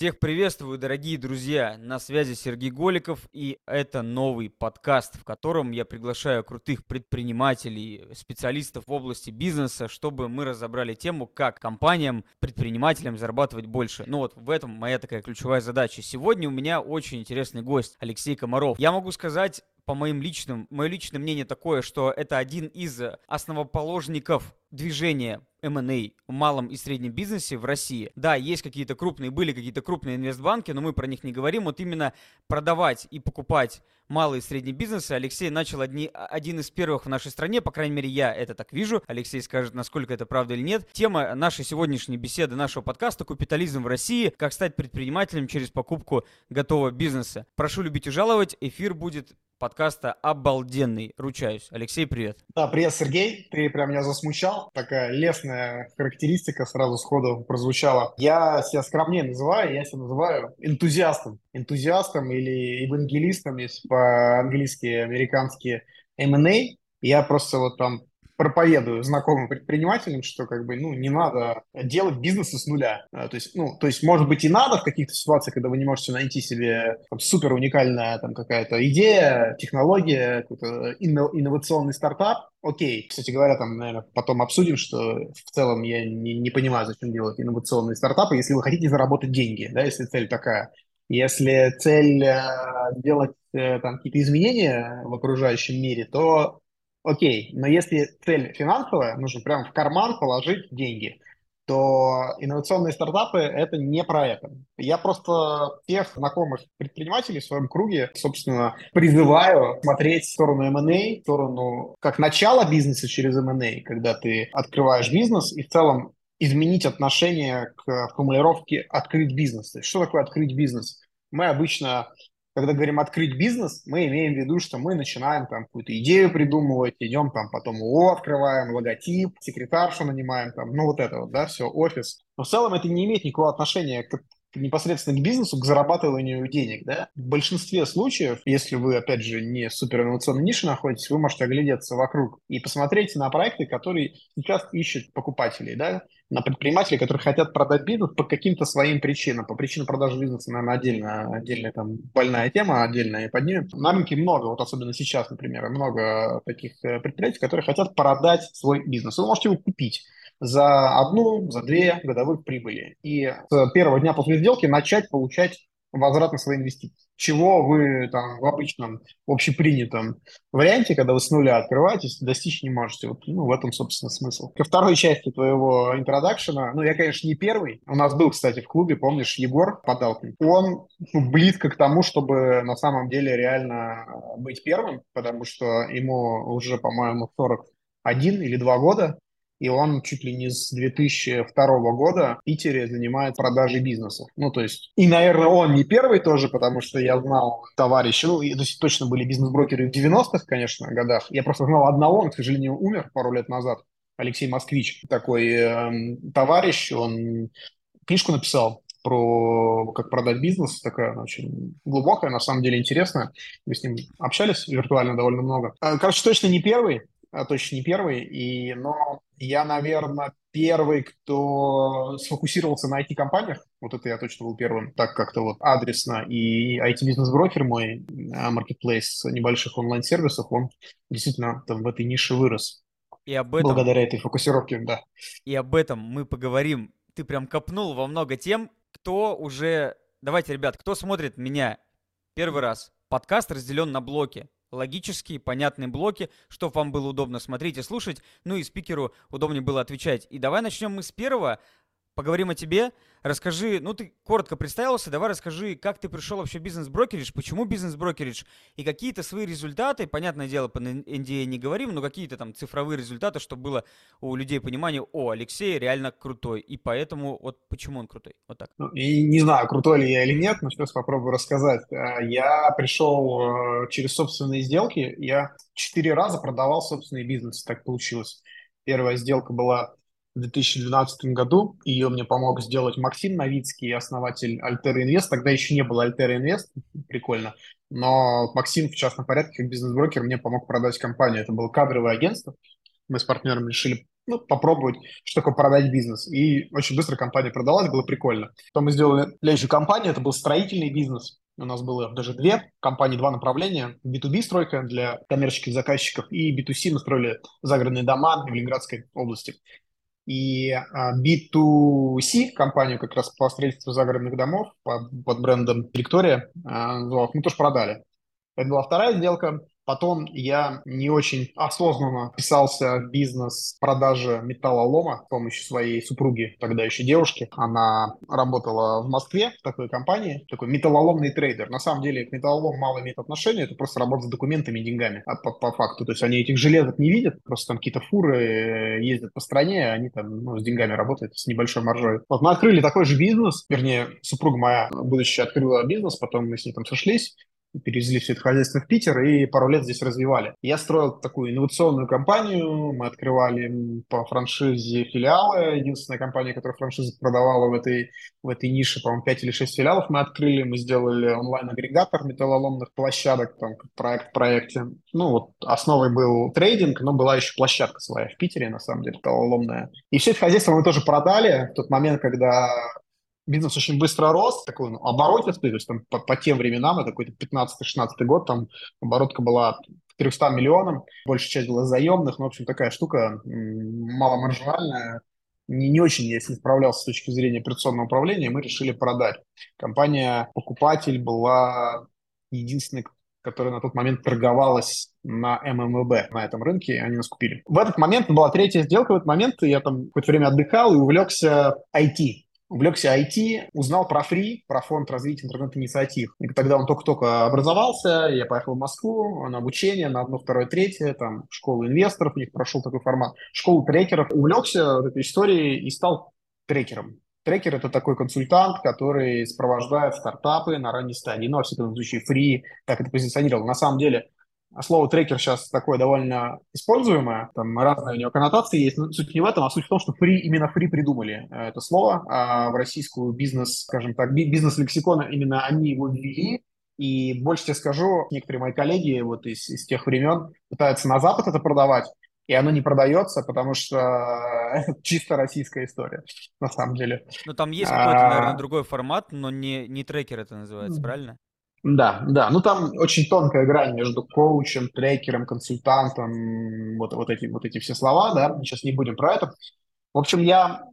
Всех приветствую, дорогие друзья! На связи Сергей Голиков, и это новый подкаст, в котором я приглашаю крутых предпринимателей, специалистов в области бизнеса, чтобы мы разобрали тему, как компаниям, предпринимателям зарабатывать больше. Ну вот в этом моя такая ключевая задача. Сегодня у меня очень интересный гость, Алексей Комаров. Я могу сказать, по моим личным, мое личное мнение такое, что это один из основоположников движения M&A в малом и среднем бизнесе в России. Да, есть какие-то крупные, были какие-то крупные инвестбанки, но мы про них не говорим. Вот именно продавать и покупать малый и средний бизнесы Алексей начал одни, один из первых в нашей стране, по крайней мере, я это так вижу. Алексей скажет, насколько это правда или нет. Тема нашей сегодняшней беседы, нашего подкаста «Капитализм в России. Как стать предпринимателем через покупку готового бизнеса». Прошу любить и жаловать. Эфир будет подкаста обалденный, ручаюсь. Алексей, привет. Да, привет, Сергей. Ты прям меня засмущал. Такая лесная характеристика сразу сходу прозвучала. Я себя скромнее называю, я себя называю энтузиастом. Энтузиастом или евангелистом, если по-английски, американски M&A. Я просто вот там проповедую знакомым предпринимателям, что как бы, ну, не надо делать бизнес с нуля. А, то есть, ну, то есть, может быть, и надо в каких-то ситуациях, когда вы не можете найти себе там, супер уникальная там какая-то идея, технология, какой-то инновационный стартап, окей. Кстати говоря, там, наверное, потом обсудим, что в целом я не, не понимаю, зачем делать инновационные стартапы, если вы хотите заработать деньги, да, если цель такая. Если цель э, делать э, там какие-то изменения в окружающем мире, то Окей, но если цель финансовая, нужно прямо в карман положить деньги, то инновационные стартапы – это не про это. Я просто тех знакомых предпринимателей в своем круге, собственно, призываю смотреть в сторону M&A, в сторону как начало бизнеса через M&A, когда ты открываешь бизнес, и в целом изменить отношение к формулировке «открыть бизнес». Что такое открыть бизнес? Мы обычно когда говорим открыть бизнес, мы имеем в виду, что мы начинаем там какую-то идею придумывать, идем там потом ООО открываем, логотип, секретаршу нанимаем, там, ну вот это вот, да, все, офис. Но в целом это не имеет никакого отношения к непосредственно к бизнесу, к зарабатыванию денег, да. В большинстве случаев, если вы, опять же, не супер инновационной нише находитесь, вы можете оглядеться вокруг и посмотреть на проекты, которые сейчас ищут покупателей, да, на предпринимателей, которые хотят продать бизнес по каким-то своим причинам. По причинам продажи бизнеса, наверное, отдельно, отдельная там больная тема, отдельная поднимем. На рынке много, вот особенно сейчас, например, много таких э, предприятий, которые хотят продать свой бизнес. Вы можете его купить за одну, за две годовых прибыли. И с первого дня после сделки начать получать возврат на свои инвестиции. Чего вы там в обычном общепринятом варианте, когда вы с нуля открываетесь, достичь не можете. Вот, ну, в этом, собственно, смысл. Ко второй части твоего интродакшена, ну, я, конечно, не первый. У нас был, кстати, в клубе, помнишь, Егор Подалкин. Он ну, близко к тому, чтобы на самом деле реально быть первым, потому что ему уже, по-моему, 41 или 2 года и он чуть ли не с 2002 года в Питере занимается продажей бизнесов. Ну, то есть, и, наверное, он не первый тоже, потому что я знал товарища, ну, то есть точно были бизнес-брокеры в 90-х, конечно, годах. Я просто знал одного, он, к сожалению, умер пару лет назад. Алексей Москвич, такой э, товарищ, он книжку написал про как продать бизнес, такая очень глубокая, на самом деле интересная. Мы с ним общались виртуально довольно много. Э, короче, точно не первый, а точно не первый, и, но я, наверное, первый, кто сфокусировался на IT-компаниях. Вот это я точно был первым, так как-то вот адресно. И IT-бизнес-брокер мой, маркетплейс небольших онлайн-сервисов, он действительно там в этой нише вырос. И об этом... Благодаря этой фокусировке, да. И об этом мы поговорим. Ты прям копнул во много тем, кто уже... Давайте, ребят, кто смотрит меня первый раз? Подкаст разделен на блоки логические, понятные блоки, чтобы вам было удобно смотреть и слушать, ну и спикеру удобнее было отвечать. И давай начнем мы с первого. Поговорим о тебе. Расскажи, ну ты коротко представился, давай расскажи, как ты пришел вообще в бизнес-брокеридж, почему бизнес-брокеридж и какие-то свои результаты, понятное дело, по NDA не говорим, но какие-то там цифровые результаты, чтобы было у людей понимание, о, Алексей реально крутой, и поэтому вот почему он крутой, вот так. Ну, и не знаю, крутой ли я или нет, но сейчас попробую рассказать. А, я пришел э, через собственные сделки, я четыре раза продавал собственный бизнес, так получилось. Первая сделка была в 2012 году. Ее мне помог сделать Максим Новицкий, основатель Alter Invest. Тогда еще не было Alter Invest, прикольно. Но Максим в частном порядке, как бизнес-брокер, мне помог продать компанию. Это было кадровое агентство. Мы с партнером решили ну, попробовать, что такое продать бизнес. И очень быстро компания продалась, было прикольно. Потом мы сделали следующую компанию, это был строительный бизнес. У нас было даже две компании, два направления. B2B стройка для коммерческих заказчиков и B2C мы строили загородные дома в Ленинградской области. И B2C компанию как раз по строительству загородных домов под, под брендом Виктория мы тоже продали. Это была вторая сделка. Потом я не очень осознанно писался в бизнес продажи металлолома с помощью своей супруги, тогда еще девушки. Она работала в Москве в такой компании, такой металлоломный трейдер. На самом деле к металлолому мало имеет отношения, это просто работа с документами и деньгами а по, по факту. То есть они этих железок не видят, просто там какие-то фуры э, ездят по стране, они там ну, с деньгами работают с небольшой маржой. Вот мы открыли такой же бизнес, вернее, супруга моя будущая открыла бизнес, потом мы с ней там сошлись, перевезли все это хозяйство в Питер и пару лет здесь развивали. Я строил такую инновационную компанию, мы открывали по франшизе филиалы, единственная компания, которая франшизу продавала в этой, в этой нише, по-моему, 5 или 6 филиалов мы открыли, мы сделали онлайн-агрегатор металлоломных площадок, там, проект в проекте. Ну, вот основой был трейдинг, но была еще площадка своя в Питере, на самом деле, металлоломная. И все это хозяйство мы тоже продали в тот момент, когда бизнес очень быстро рос, такой ну, оборотистый, то есть там по, по тем временам, это какой-то 15-16 год, там оборотка была 300 миллионам, большая часть была заемных, ну, в общем, такая штука маломаржинальная, не, не очень ней справлялся с точки зрения операционного управления, мы решили продать. Компания-покупатель была единственной, которая на тот момент торговалась на ММВБ на этом рынке, они нас купили. В этот момент была третья сделка, в этот момент я там какое-то время отдыхал и увлекся IT увлекся IT, узнал про фри, про фонд развития интернет-инициатив. И тогда он только-только образовался, я поехал в Москву на обучение, на одно, второе, третье, там, школу инвесторов, у них прошел такой формат, школу трекеров. Увлекся этой историей и стал трекером. Трекер – это такой консультант, который сопровождает стартапы на ранней стадии, ну, во всяком случае, фри, так это позиционировал. На самом деле, а слово трекер сейчас такое довольно используемое, там разные у него коннотации есть, но суть не в этом, а суть в том, что фри, именно фри придумали э, это слово, а в российскую бизнес, скажем так, бизнес-лексикон именно они его ввели, и больше тебе скажу, некоторые мои коллеги вот из, из тех времен пытаются на Запад это продавать, и оно не продается, потому что это чисто российская история, на самом деле. Ну, там есть какой-то, наверное, а. другой формат, но не, не трекер это называется, правильно? Да, да. Ну, там очень тонкая грань между коучем, трекером, консультантом, вот, вот, эти, вот эти все слова, да, сейчас не будем про это. В общем, я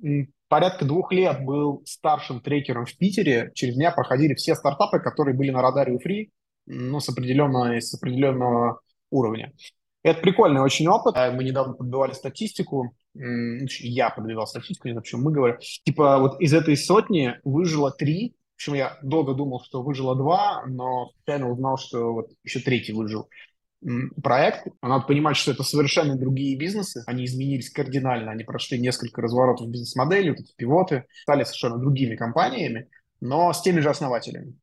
порядка двух лет был старшим трекером в Питере. Через меня проходили все стартапы, которые были на радаре у Free, ну, с, определенного, с определенного уровня. Это прикольный очень опыт. Мы недавно подбивали статистику. Я подбивал статистику, не знаю, почему мы говорим. Типа вот из этой сотни выжило три общем, я долго думал, что выжило два, но реально узнал, что вот еще третий выжил проект. Надо понимать, что это совершенно другие бизнесы. Они изменились кардинально. Они прошли несколько разворотов бизнес-модели, вот эти пивоты, стали совершенно другими компаниями, но с теми же основателями.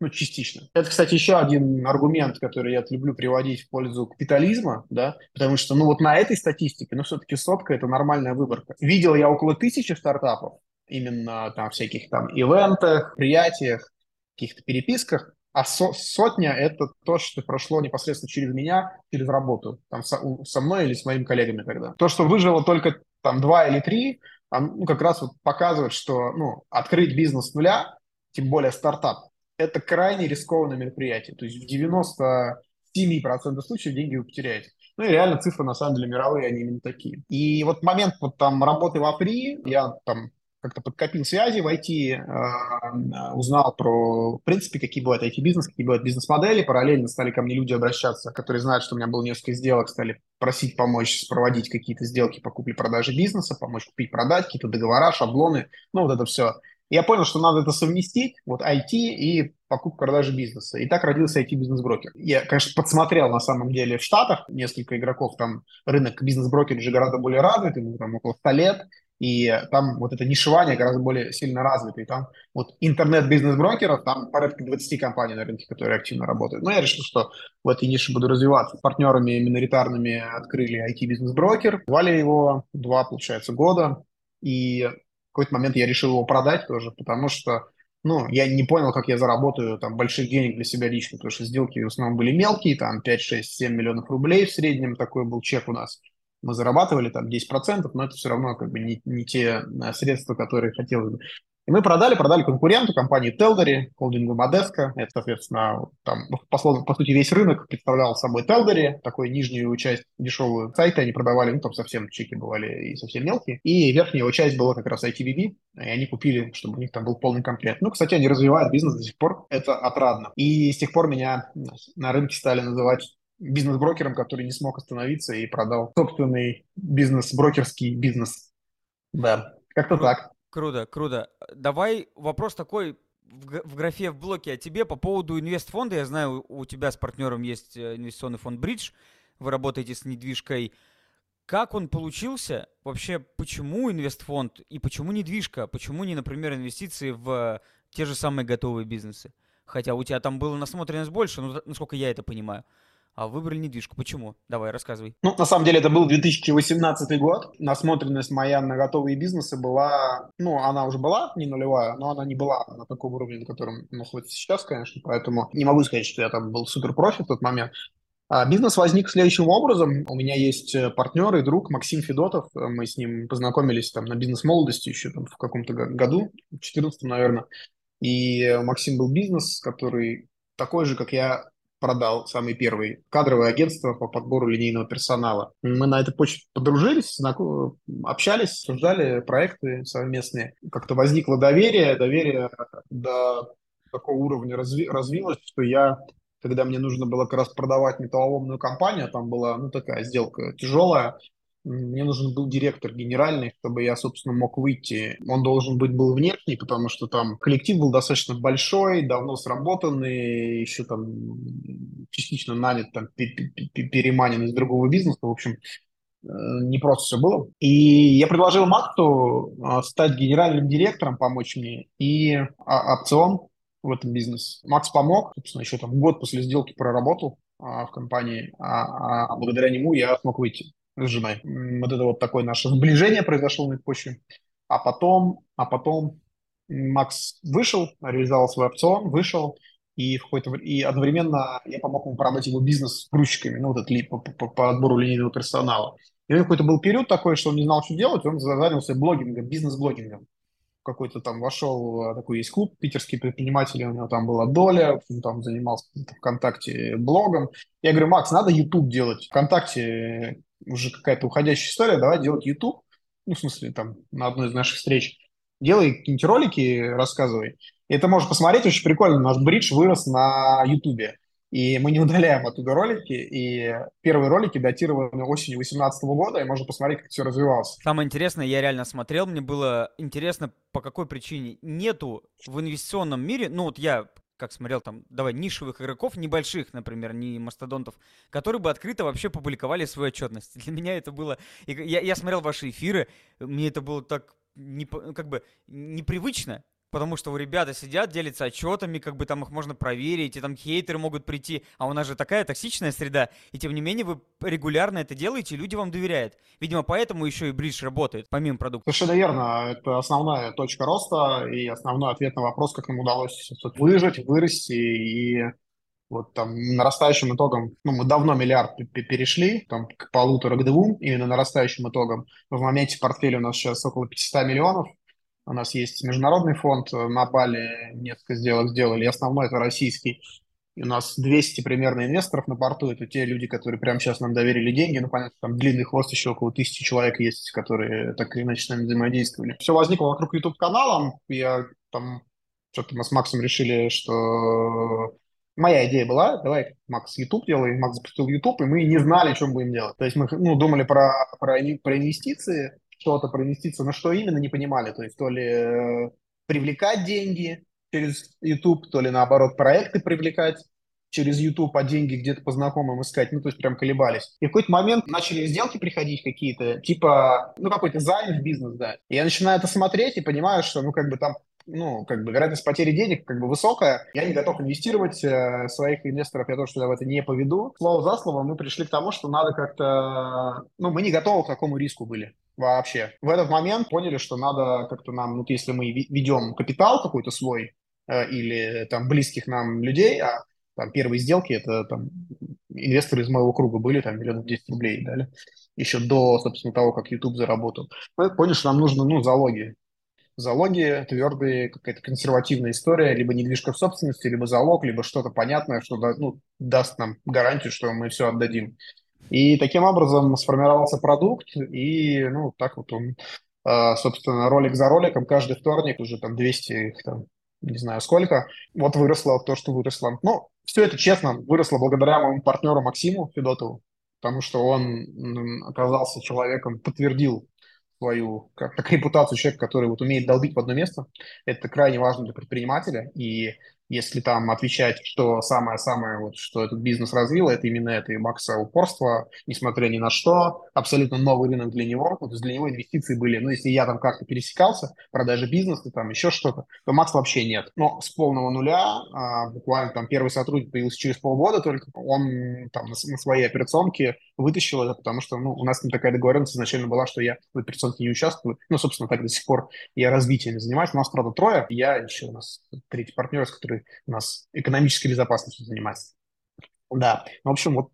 Ну, частично. Это, кстати, еще один аргумент, который я люблю приводить в пользу капитализма, да, потому что, ну, вот на этой статистике, ну, все-таки сотка – это нормальная выборка. Видел я около тысячи стартапов, именно там всяких там ивентах, мероприятиях, каких-то переписках, а со сотня – это то, что прошло непосредственно через меня, через работу, там, со, со мной или с моими коллегами тогда. То, что выжило только там два или три, там, ну, как раз вот показывает, что ну, открыть бизнес с нуля, тем более стартап, это крайне рискованное мероприятие. То есть в 97% случаев деньги вы потеряете. Ну и реально цифры, на самом деле, мировые, они именно такие. И вот момент вот там работы в Апри, я там как-то подкопил связи в IT, э, узнал про, в принципе, какие бывают IT-бизнес, какие бывают бизнес-модели. Параллельно стали ко мне люди обращаться, которые знают, что у меня было несколько сделок, стали просить помочь проводить какие-то сделки по купле-продаже бизнеса, помочь купить, продать, какие-то договора, шаблоны, ну вот это все. Я понял, что надо это совместить, вот IT и покупку продажи бизнеса. И так родился IT-бизнес-брокер. Я, конечно, подсмотрел на самом деле в Штатах несколько игроков, там рынок бизнес-брокера уже гораздо более развитый, ему там около 100 лет, и там вот это нишевание гораздо более сильно развито. И там вот интернет-бизнес-брокеров, там порядка 20 компаний на рынке, которые активно работают. Но я решил, что в этой нише буду развиваться. Партнерами миноритарными открыли IT-бизнес-брокер. Звали его два, получается, года. И в какой-то момент я решил его продать тоже, потому что ну, я не понял, как я заработаю там больших денег для себя лично, потому что сделки в основном были мелкие, там 5, 6, 7 миллионов рублей в среднем, такой был чек у нас. Мы зарабатывали там 10%, но это все равно как бы не, не те э, средства, которые хотелось бы. И мы продали, продали конкуренту, компании Телдери, холдингу Модеско. Это, соответственно, там, ну, по, по сути, весь рынок представлял собой Телдери, такую нижнюю часть дешевую сайта они продавали, ну, там совсем чеки бывали и совсем мелкие. И верхняя его часть была как раз ITVB, и они купили, чтобы у них там был полный комплект. Ну, кстати, они развивают бизнес до сих пор, это отрадно. И с тех пор меня на рынке стали называть бизнес-брокером, который не смог остановиться и продал собственный бизнес, брокерский бизнес. Да, как-то так. Круто, круто. Давай вопрос такой в, графе в блоке о тебе по поводу инвестфонда. Я знаю, у тебя с партнером есть э, инвестиционный фонд Бридж. Вы работаете с недвижкой. Как он получился? Вообще, почему инвестфонд и почему недвижка? Почему не, например, инвестиции в те же самые готовые бизнесы? Хотя у тебя там было насмотренность больше, ну, насколько я это понимаю а выбрали недвижку. Почему? Давай, рассказывай. Ну, на самом деле, это был 2018 год. Насмотренность моя на готовые бизнесы была, ну, она уже была не нулевая, но она не была на таком уровне, на котором находится сейчас, конечно, поэтому не могу сказать, что я там был супер профи в тот момент. А бизнес возник следующим образом. У меня есть э, партнер и друг Максим Федотов. Мы с ним познакомились там на бизнес-молодости еще там, в каком-то году, в 14 наверное. И Максим был бизнес, который такой же, как я, продал самый первый кадровое агентство по подбору линейного персонала. Мы на этой почте подружились, общались, обсуждали проекты совместные. Как-то возникло доверие, доверие до такого уровня разви развилось, что я, когда мне нужно было как раз продавать металлоломную компанию, там была ну, такая сделка тяжелая, мне нужен был директор генеральный, чтобы я, собственно, мог выйти. Он должен быть был внешний, потому что там коллектив был достаточно большой, давно сработанный, еще там частично нанят, там, переманен из другого бизнеса. В общем, э, не просто все было. И я предложил Максу а, стать генеральным директором, помочь мне, и а, опцион в этом бизнесе. Макс помог, собственно, еще там год после сделки проработал а, в компании, а, а благодаря нему я смог выйти с женой. Вот это вот такое наше сближение произошло на этой почве. А потом, а потом Макс вышел, реализовал свой опцион, вышел, и, в какой-то, и одновременно я помог ему продать его бизнес с грузчиками, ну, вот этот по, по, по отбору линейного персонала. И у него какой-то был период такой, что он не знал, что делать, он занялся блогингом, бизнес-блогингом. Какой-то там вошел, а, такой есть клуб питерские предприниматели, у него там была доля, он там занимался ВКонтакте блогом. Я говорю, Макс, надо YouTube делать. ВКонтакте уже какая-то уходящая история, давай делать YouTube, ну, в смысле, там, на одной из наших встреч, делай какие-нибудь ролики, рассказывай. И это можно посмотреть, очень прикольно, наш бридж вырос на YouTube. И мы не удаляем оттуда ролики, и первые ролики датированы осенью 2018 года, и можно посмотреть, как все развивалось. Самое интересное, я реально смотрел, мне было интересно, по какой причине нету в инвестиционном мире, ну вот я как смотрел там, давай, нишевых игроков, небольших, например, не мастодонтов, которые бы открыто вообще публиковали свою отчетность. Для меня это было... Я, я смотрел ваши эфиры, мне это было так не, как бы непривычно, потому что у ребята сидят, делятся отчетами, как бы там их можно проверить, и там хейтеры могут прийти, а у нас же такая токсичная среда, и тем не менее вы регулярно это делаете, и люди вам доверяют. Видимо, поэтому еще и Бридж работает, помимо продукта. Совершенно верно, это основная точка роста и основной ответ на вопрос, как нам удалось выжить, вырасти и вот там нарастающим итогом, ну, мы давно миллиард перешли, там, к полутора, к двум, именно нарастающим итогом. В моменте портфеля у нас сейчас около 500 миллионов, у нас есть международный фонд, э, на Бали несколько сделок сделали, и основной это российский. И у нас 200 примерно инвесторов на порту, это те люди, которые прямо сейчас нам доверили деньги, ну, понятно, там длинный хвост, еще около тысячи человек есть, которые так или иначе с нами взаимодействовали. Все возникло вокруг YouTube-канала, я там, что-то мы с Максом решили, что моя идея была, давай, Макс, YouTube делай, Макс запустил YouTube, и мы не знали, мы будем делать. То есть мы ну, думали про, про, про инвестиции, что-то про инвестицию, но что именно, не понимали. То есть то ли э, привлекать деньги через YouTube, то ли наоборот проекты привлекать через YouTube, а деньги где-то по знакомым искать, ну, то есть прям колебались. И в какой-то момент начали сделки приходить какие-то, типа, ну, какой-то займ в бизнес, да. И я начинаю это смотреть и понимаю, что, ну, как бы там ну, как бы вероятность потери денег как бы высокая. Я не готов инвестировать э, своих инвесторов, я тоже туда в это не поведу. Слово за слово мы пришли к тому, что надо как-то... Ну, мы не готовы к такому риску были вообще. В этот момент поняли, что надо как-то нам, ну, если мы ведем капитал какой-то свой э, или там близких нам людей, а там первые сделки это там инвесторы из моего круга были, там, миллионов 10 рублей дали, еще до, собственно, того, как YouTube заработал. Мы поняли, что нам нужно, ну, залоги. Залоги твердые, какая-то консервативная история, либо недвижка в собственности, либо залог, либо что-то понятное, что ну, даст нам гарантию, что мы все отдадим. И таким образом сформировался продукт, и ну, так вот он, а, собственно, ролик за роликом, каждый вторник уже там 200, там, не знаю сколько, вот выросло то, что выросло. Но все это, честно, выросло благодаря моему партнеру Максиму Федотову, потому что он оказался человеком, подтвердил свою как репутацию человека, который вот умеет долбить в одно место. Это крайне важно для предпринимателя. И если там отвечать, что самое-самое, вот, что этот бизнес развил, это именно это и Макса упорство, несмотря ни на что, абсолютно новый рынок для него, вот для него инвестиции были, ну, если я там как-то пересекался, продажа бизнеса, там еще что-то, то Макс вообще нет. Но с полного нуля, а, буквально там первый сотрудник появился через полгода только, он там на, на своей операционке вытащил это, потому что, ну, у нас ним такая договоренность изначально была, что я в операционке не участвую, ну, собственно, так до сих пор я развитием занимаюсь, у нас, правда, трое, я еще у нас третий партнер, с которым у нас экономической безопасностью занимается. Да, в общем, вот,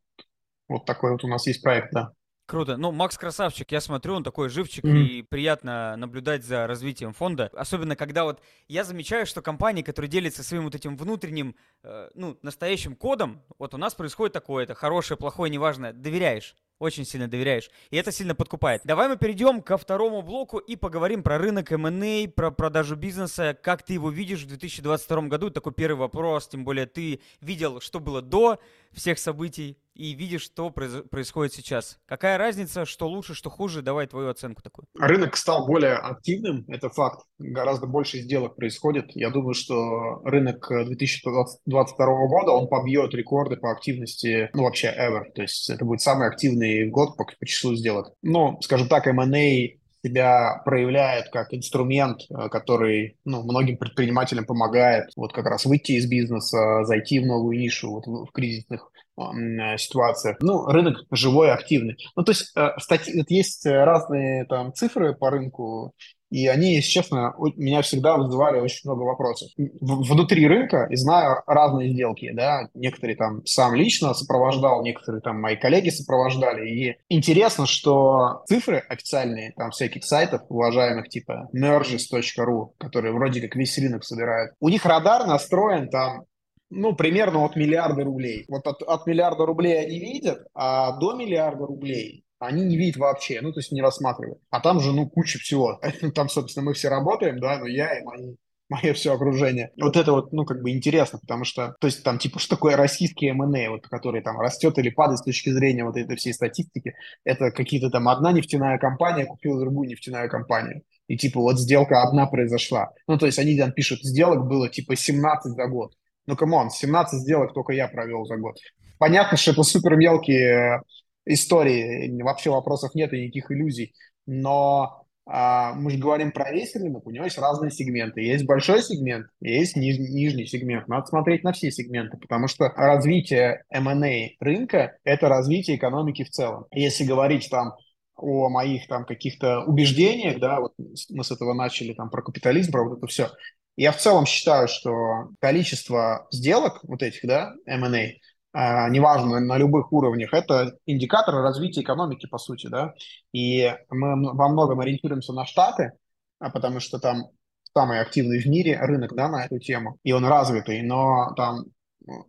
вот такой вот у нас есть проект, да. Круто. Ну, Макс красавчик, я смотрю, он такой живчик, mm-hmm. и приятно наблюдать за развитием фонда. Особенно, когда вот я замечаю, что компании, которые делятся своим вот этим внутренним, э, ну, настоящим кодом, вот у нас происходит такое, это хорошее, плохое, неважно, доверяешь. Очень сильно доверяешь. И это сильно подкупает. Давай мы перейдем ко второму блоку и поговорим про рынок M&A, про продажу бизнеса. Как ты его видишь в 2022 году? Такой первый вопрос. Тем более ты видел, что было до всех событий и видишь, что происходит сейчас. Какая разница, что лучше, что хуже? Давай твою оценку такую. Рынок стал более активным, это факт. Гораздо больше сделок происходит. Я думаю, что рынок 2022 года, он побьет рекорды по активности, ну, вообще ever. То есть это будет самый активный год по, по числу сделок. Ну, скажем так, M&A себя проявляет как инструмент, э, который ну, многим предпринимателям помогает вот как раз выйти из бизнеса, зайти в новую нишу вот в кризисных Э, ситуациях. Ну, рынок живой, активный. Ну, то есть э, статьи, есть разные там цифры по рынку, и они, если честно, меня всегда вызывали очень много вопросов. Внутри рынка, и знаю разные сделки, да, некоторые там сам лично сопровождал, некоторые там мои коллеги сопровождали. И интересно, что цифры официальные там всяких сайтов, уважаемых типа merges.ru, которые вроде как весь рынок собирают, у них радар настроен там ну, примерно от миллиарда рублей. Вот от, от миллиарда рублей они видят, а до миллиарда рублей они не видят вообще, ну, то есть не рассматривают. А там же, ну, куча всего. Там, собственно, мы все работаем, да, но я и мои мое все окружение. Вот это вот, ну, как бы интересно, потому что, то есть там, типа, что такое российский МНА, вот, который там растет или падает с точки зрения вот этой всей статистики, это какие-то там одна нефтяная компания купила другую нефтяную компанию. И типа вот сделка одна произошла. Ну, то есть они там пишут, сделок было типа 17 за год. Ну, come on, 17 сделок только я провел за год. Понятно, что это супер мелкие э, истории, вообще вопросов нет и никаких иллюзий. Но а, мы же говорим про весь рынок, у него есть разные сегменты. Есть большой сегмент, есть ниж, нижний сегмент. Надо смотреть на все сегменты, потому что развитие M&A рынка – это развитие экономики в целом. Если говорить там о моих там каких-то убеждениях, да, вот мы с этого начали там про капитализм, про вот это все, я в целом считаю, что количество сделок вот этих, да, M&A, Uh, неважно, на любых уровнях, это индикатор развития экономики, по сути, да, и мы во многом ориентируемся на Штаты, а потому что там самый активный в мире рынок, да, на эту тему, и он развитый, но там а,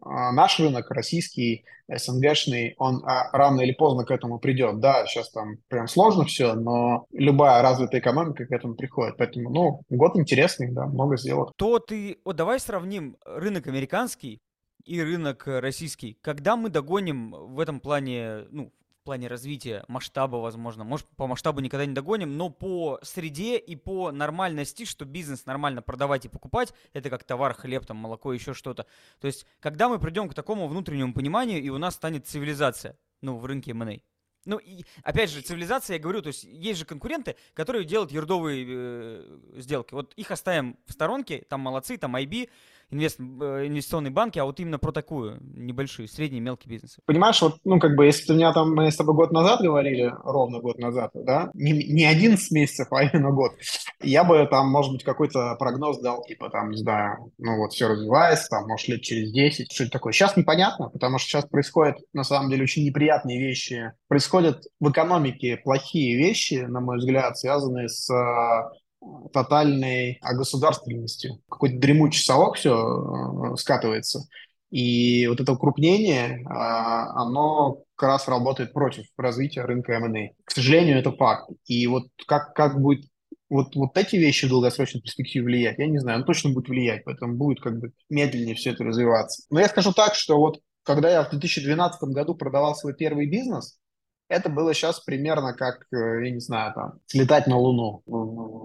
наш рынок, российский, СНГшный, он а, рано или поздно к этому придет. Да, сейчас там прям сложно все, но любая развитая экономика к этому приходит. Поэтому, ну, год интересный, да, много сделок. То ты, вот давай сравним рынок американский и рынок российский. Когда мы догоним в этом плане, ну, плане развития масштаба, возможно. Может, по масштабу никогда не догоним, но по среде и по нормальности, что бизнес нормально продавать и покупать, это как товар, хлеб, там, молоко, еще что-то. То есть, когда мы придем к такому внутреннему пониманию, и у нас станет цивилизация, ну, в рынке M&A. Ну, и, опять же, цивилизация, я говорю, то есть есть же конкуренты, которые делают ердовые э, сделки. Вот их оставим в сторонке, там молодцы, там IB, инвест, э, инвестиционные банки, а вот именно про такую небольшую, средний, мелкий бизнес. Понимаешь, вот, ну, как бы, если ты меня там, мы с тобой год назад говорили, ровно год назад, да, не, не 11 месяцев, а именно год, я бы там, может быть, какой-то прогноз дал, типа, там, не знаю, ну, вот все развивается, там, может, лет через 10, что-то такое. Сейчас непонятно, потому что сейчас происходят, на самом деле, очень неприятные вещи. Происходят в экономике плохие вещи, на мой взгляд, связанные с тотальной огосударственностью. Какой-то дремучий совок все э, скатывается. И вот это укрупнение, а, оно как раз работает против развития рынка M&A. К сожалению, это факт. И вот как, как будет вот, вот эти вещи в долгосрочной перспективе влиять, я не знаю, он точно будет влиять, поэтому будет как бы медленнее все это развиваться. Но я скажу так, что вот когда я в 2012 году продавал свой первый бизнес, это было сейчас примерно как, э, я не знаю, там, слетать на Луну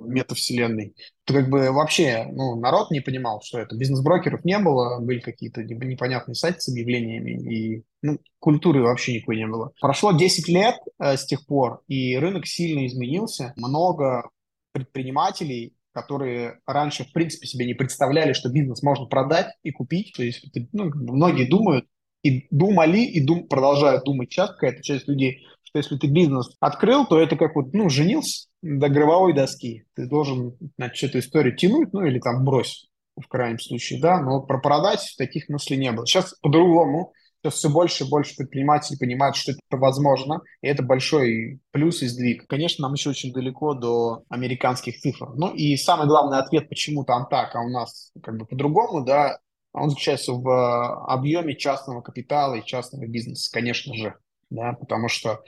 метавселенной. То как бы вообще, ну, народ не понимал, что это. Бизнес-брокеров не было, были какие-то непонятные сайты с объявлениями, и ну, культуры вообще никакой не было. Прошло 10 лет э, с тех пор, и рынок сильно изменился. Много предпринимателей которые раньше, в принципе, себе не представляли, что бизнес можно продать и купить. То есть ну, многие думают, и думали, и дум, продолжают думать сейчас какая-то часть людей, что если ты бизнес открыл, то это как вот, ну, женился до гробовой доски. Ты должен, значит, эту историю тянуть, ну, или там брось в крайнем случае, да, но про продать таких мыслей не было. Сейчас по-другому, сейчас все больше и больше предпринимателей понимают, что это возможно, и это большой плюс и сдвиг. Конечно, нам еще очень далеко до американских цифр. Ну и самый главный ответ, почему там так, а у нас как бы по-другому, да, он заключается в объеме частного капитала и частного бизнеса, конечно же, да, потому что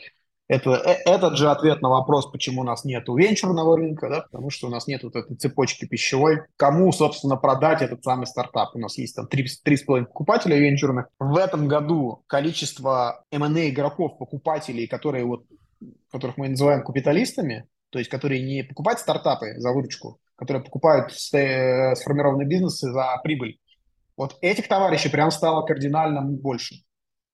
это, э, этот же ответ на вопрос, почему у нас нет венчурного рынка, да, потому что у нас нет вот этой цепочки пищевой. Кому, собственно, продать этот самый стартап? У нас есть там 3,5 покупателя венчурных. В этом году количество M&A игроков, покупателей, которые вот, которых мы называем капиталистами, то есть которые не покупают стартапы за выручку, которые покупают э, сформированные бизнесы за прибыль. Вот этих товарищей прям стало кардинально больше.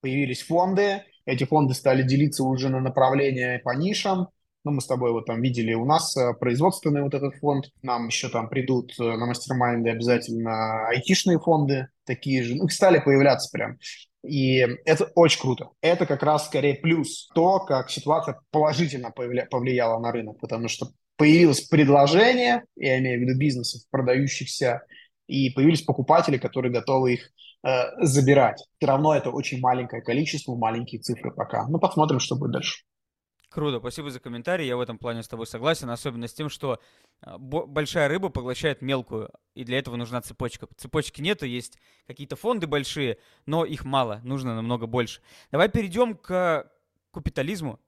Появились фонды, эти фонды стали делиться уже на направления по нишам. Ну, мы с тобой вот там видели, у нас э, производственный вот этот фонд, нам еще там придут э, на мастер-майнды обязательно айтишные фонды такие же, ну, стали появляться прям. И это очень круто. Это как раз скорее плюс то, как ситуация положительно повлияла на рынок, потому что появилось предложение, я имею в виду бизнесов, продающихся, и появились покупатели, которые готовы их Э, забирать. Все равно это очень маленькое количество, маленькие цифры пока. Ну, посмотрим, что будет дальше. Круто, спасибо за комментарий. Я в этом плане с тобой согласен, особенно с тем, что а, большая рыба поглощает мелкую, и для этого нужна цепочка. Цепочки нету, есть какие-то фонды большие, но их мало, нужно намного больше. Давай перейдем к капитализму,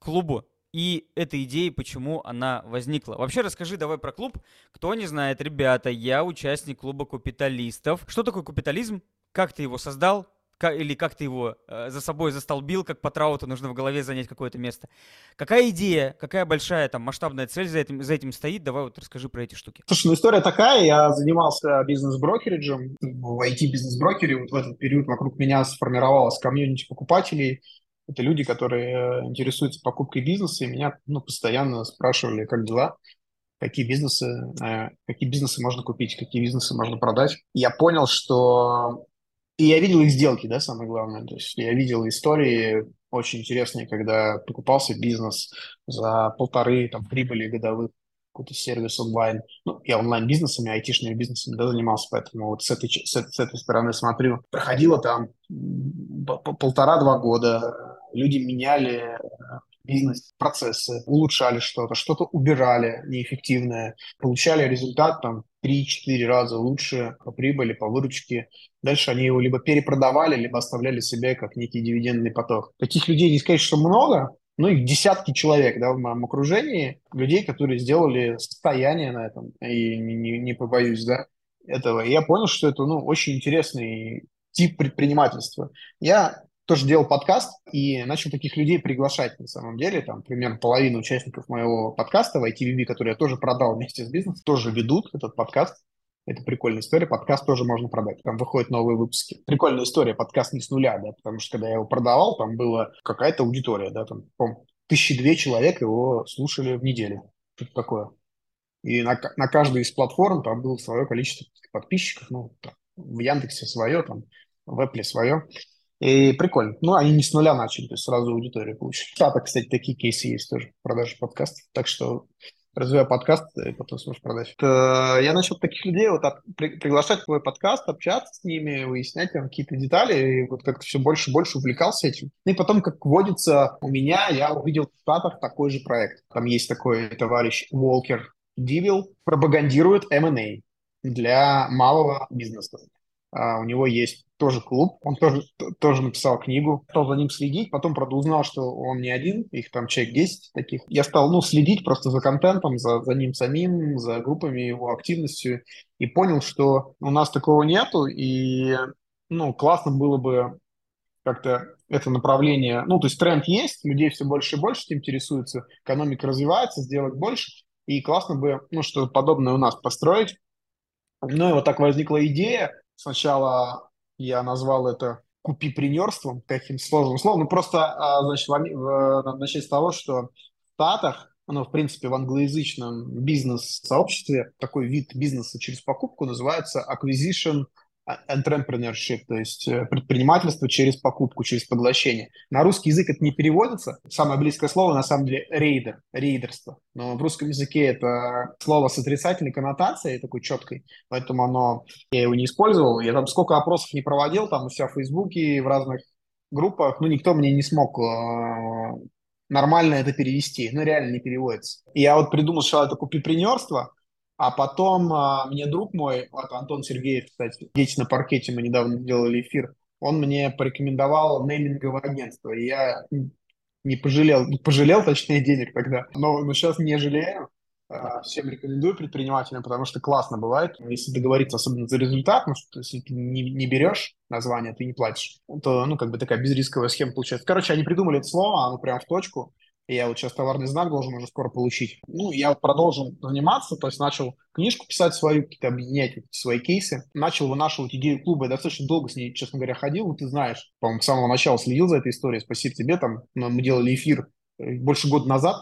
клубу и этой идеи, почему она возникла. Вообще расскажи давай про клуб. Кто не знает, ребята, я участник клуба капиталистов. Что такое капитализм? Как ты его создал, как, или как ты его э, за собой застолбил, как по трауту нужно в голове занять какое-то место. Какая идея, какая большая там масштабная цель за этим, за этим стоит? Давай вот расскажи про эти штуки. Слушай, ну история такая, я занимался бизнес-брокериджем, в IT-бизнес-брокере, вот в этот период вокруг меня сформировалась комьюнити покупателей, это люди, которые э, интересуются покупкой бизнеса, и меня ну, постоянно спрашивали, как дела, какие бизнесы, э, какие бизнесы можно купить, какие бизнесы можно продать. я понял, что и я видел их сделки, да, самое главное. То есть я видел истории очень интересные, когда покупался бизнес за полторы там, прибыли годовых какой-то сервис онлайн. Ну, я онлайн-бизнесами, айтишными бизнесами да, занимался, поэтому вот с этой, с, с этой стороны смотрю. Проходило там полтора-два года, люди меняли бизнес-процессы, улучшали что-то, что-то убирали неэффективное, получали результат там 3-4 раза лучше по прибыли, по выручке. Дальше они его либо перепродавали, либо оставляли себе как некий дивидендный поток. Таких людей не сказать, что много, ну, их десятки человек, да, в моем окружении, людей, которые сделали состояние на этом, и не, не, не побоюсь, да, этого. И я понял, что это, ну, очень интересный тип предпринимательства. Я тоже делал подкаст и начал таких людей приглашать на самом деле. Там примерно половина участников моего подкаста в ITVB, который я тоже продал вместе с бизнесом, тоже ведут этот подкаст. Это прикольная история. Подкаст тоже можно продать. Там выходят новые выпуски. Прикольная история. Подкаст не с нуля, да, потому что когда я его продавал, там была какая-то аудитория, да, там, по тысячи две человек его слушали в неделю. Что-то такое. И на, на каждой из платформ там было свое количество подписчиков, ну, там, в Яндексе свое, там, в Apple свое. И прикольно. Ну, они не с нуля начали, то есть сразу аудиторию получили. В Штатах, кстати, такие кейсы есть тоже, продажи подкастов. Так что развиваю подкаст, и потом сможешь продать. Это, я начал таких людей вот от, при, приглашать в твой подкаст, общаться с ними, выяснять там какие-то детали, и вот как-то все больше и больше увлекался этим. Ну и потом, как водится у меня, я увидел в Штатах такой же проект. Там есть такой товарищ Волкер Дивил, пропагандирует M&A для малого бизнеса. А, у него есть тоже клуб, он тоже, тоже написал книгу, стал за ним следить, потом, правда, узнал, что он не один, их там человек 10 таких. Я стал, ну, следить просто за контентом, за, за ним самим, за группами, его активностью, и понял, что у нас такого нету, и, ну, классно было бы как-то это направление, ну, то есть тренд есть, людей все больше и больше этим интересуется, экономика развивается, сделать больше, и классно бы, ну, что подобное у нас построить. Ну, и вот так возникла идея, Сначала я назвал это купи-принерством, каким сложным словом. Ну, просто, а, значит, надо начать с того, что в Штатах, ну, в принципе, в англоязычном бизнес-сообществе такой вид бизнеса через покупку называется acquisition entrepreneurship, то есть э, предпринимательство через покупку, через поглощение. На русский язык это не переводится. Самое близкое слово на самом деле рейдер, рейдерство. Но в русском языке это слово с отрицательной коннотацией, такой четкой, поэтому оно, я его не использовал. Я там сколько опросов не проводил, там у себя в Фейсбуке, в разных группах, ну, никто мне не смог э, нормально это перевести. Ну, реально не переводится. И я вот придумал сначала это купипренерство, а потом а, мне друг мой, вот Антон Сергеев, кстати, дети на паркете, мы недавно делали эфир, он мне порекомендовал нейминговое агентство. И я не пожалел, пожалел, точнее, денег тогда, но, но сейчас не жалею. А, всем рекомендую предпринимателям, потому что классно бывает, если договориться, особенно за результат, ну, что если ты не, не берешь название, ты не платишь, то, ну, как бы такая безрисковая схема получается. Короче, они придумали это слово, оно прям в точку, я вот сейчас товарный знак должен уже скоро получить. Ну, я продолжил заниматься, то есть начал книжку писать свою, какие-то объединять свои кейсы. Начал вынашивать идею клуба. Я достаточно долго с ней, честно говоря, ходил. Ну, ты знаешь, по-моему, с самого начала следил за этой историей. Спасибо тебе. Там мы делали эфир э, больше года назад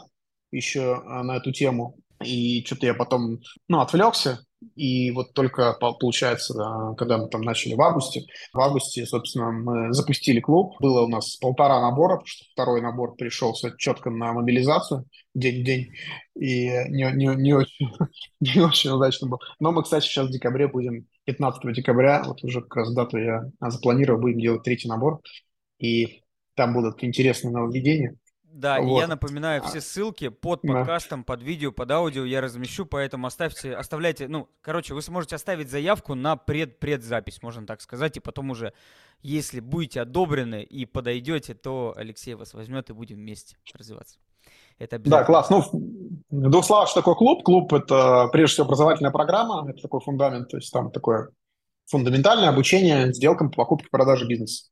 еще э, на эту тему. И что-то я потом, ну, отвлекся, и вот только, получается, когда мы там начали в августе, в августе, собственно, мы запустили клуб. Было у нас полтора набора, потому что второй набор пришелся четко на мобилизацию день в день. И не, не, не, очень, не очень удачно был. Но мы, кстати, сейчас в декабре будем, 15 декабря, вот уже как раз дату я запланировал, будем делать третий набор. И там будут интересные нововведения. Да, вот. и я напоминаю, все ссылки под подкастом, да. под видео, под аудио я размещу, поэтому оставьте, оставляйте, ну, короче, вы сможете оставить заявку на пред-предзапись, можно так сказать, и потом уже, если будете одобрены и подойдете, то Алексей вас возьмет и будем вместе развиваться. Это Да, класс. Ну, в двух словах, что такое клуб? Клуб – это, прежде всего, образовательная программа, это такой фундамент, то есть там такое фундаментальное обучение сделкам по покупке и продаже бизнеса.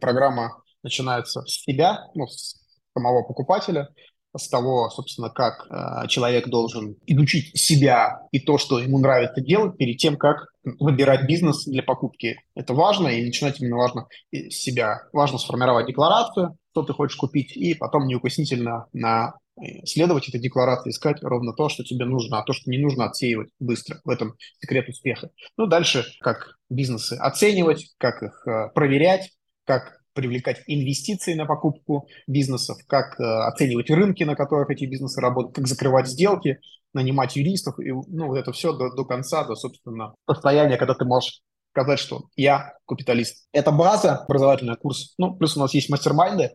Программа начинается с себя, ну, с самого покупателя, с того, собственно, как э, человек должен изучить себя и то, что ему нравится делать перед тем, как выбирать бизнес для покупки. Это важно, и начинать именно важно с себя. Важно сформировать декларацию, что ты хочешь купить, и потом неукоснительно на э, следовать этой декларации, искать ровно то, что тебе нужно, а то, что не нужно, отсеивать быстро. В этом секрет успеха. Ну, дальше, как бизнесы оценивать, как их э, проверять, как привлекать инвестиции на покупку бизнесов, как э, оценивать рынки, на которых эти бизнесы работают, как закрывать сделки, нанимать юристов, и ну, вот это все до, до конца, до, собственно, состояния, когда ты можешь сказать, что я капиталист. Это база, образовательный курс. Ну, плюс у нас есть мастер-майнды,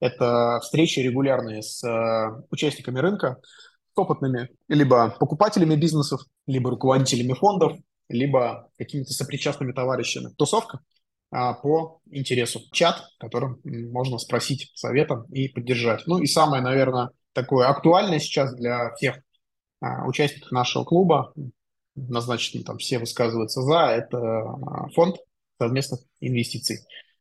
это встречи регулярные с э, участниками рынка, с опытными либо покупателями бизнесов, либо руководителями фондов, либо какими-то сопричастными товарищами. Тусовка, по интересу. Чат, которым можно спросить совета и поддержать. Ну и самое, наверное, такое актуальное сейчас для всех а, участников нашего клуба, назначено там все высказываются за, это а, фонд совместных инвестиций.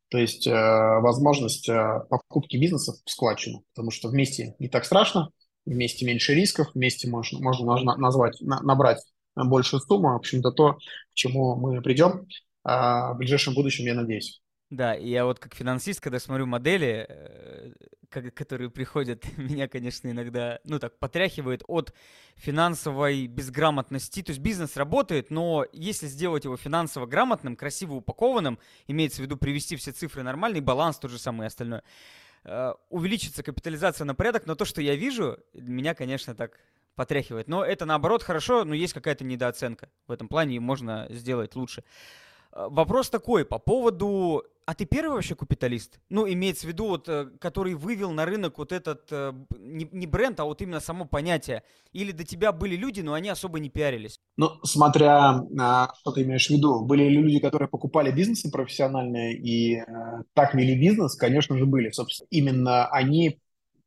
То есть э, возможность э, покупки бизнеса в складчину, потому что вместе не так страшно, вместе меньше рисков, вместе можно, можно назвать, на, набрать большую сумму. В общем-то, то, к чему мы придем а, в ближайшем будущем, я надеюсь. Да, я вот как финансист, когда смотрю модели, э, которые приходят, меня, конечно, иногда, ну так, потряхивает от финансовой безграмотности. То есть бизнес работает, но если сделать его финансово грамотным, красиво упакованным, имеется в виду привести все цифры нормальный, баланс тот же самый и остальное, э, увеличится капитализация на порядок, но то, что я вижу, меня, конечно, так потряхивает. Но это наоборот хорошо, но есть какая-то недооценка в этом плане, и можно сделать лучше. Э, вопрос такой по поводу... А ты первый вообще капиталист? Ну, имеется в виду, вот, э, который вывел на рынок вот этот, э, не, не бренд, а вот именно само понятие. Или до тебя были люди, но они особо не пиарились? Ну, смотря что ты имеешь в виду. Были ли люди, которые покупали бизнесы профессиональные и э, так вели бизнес? Конечно же, были. Собственно, именно они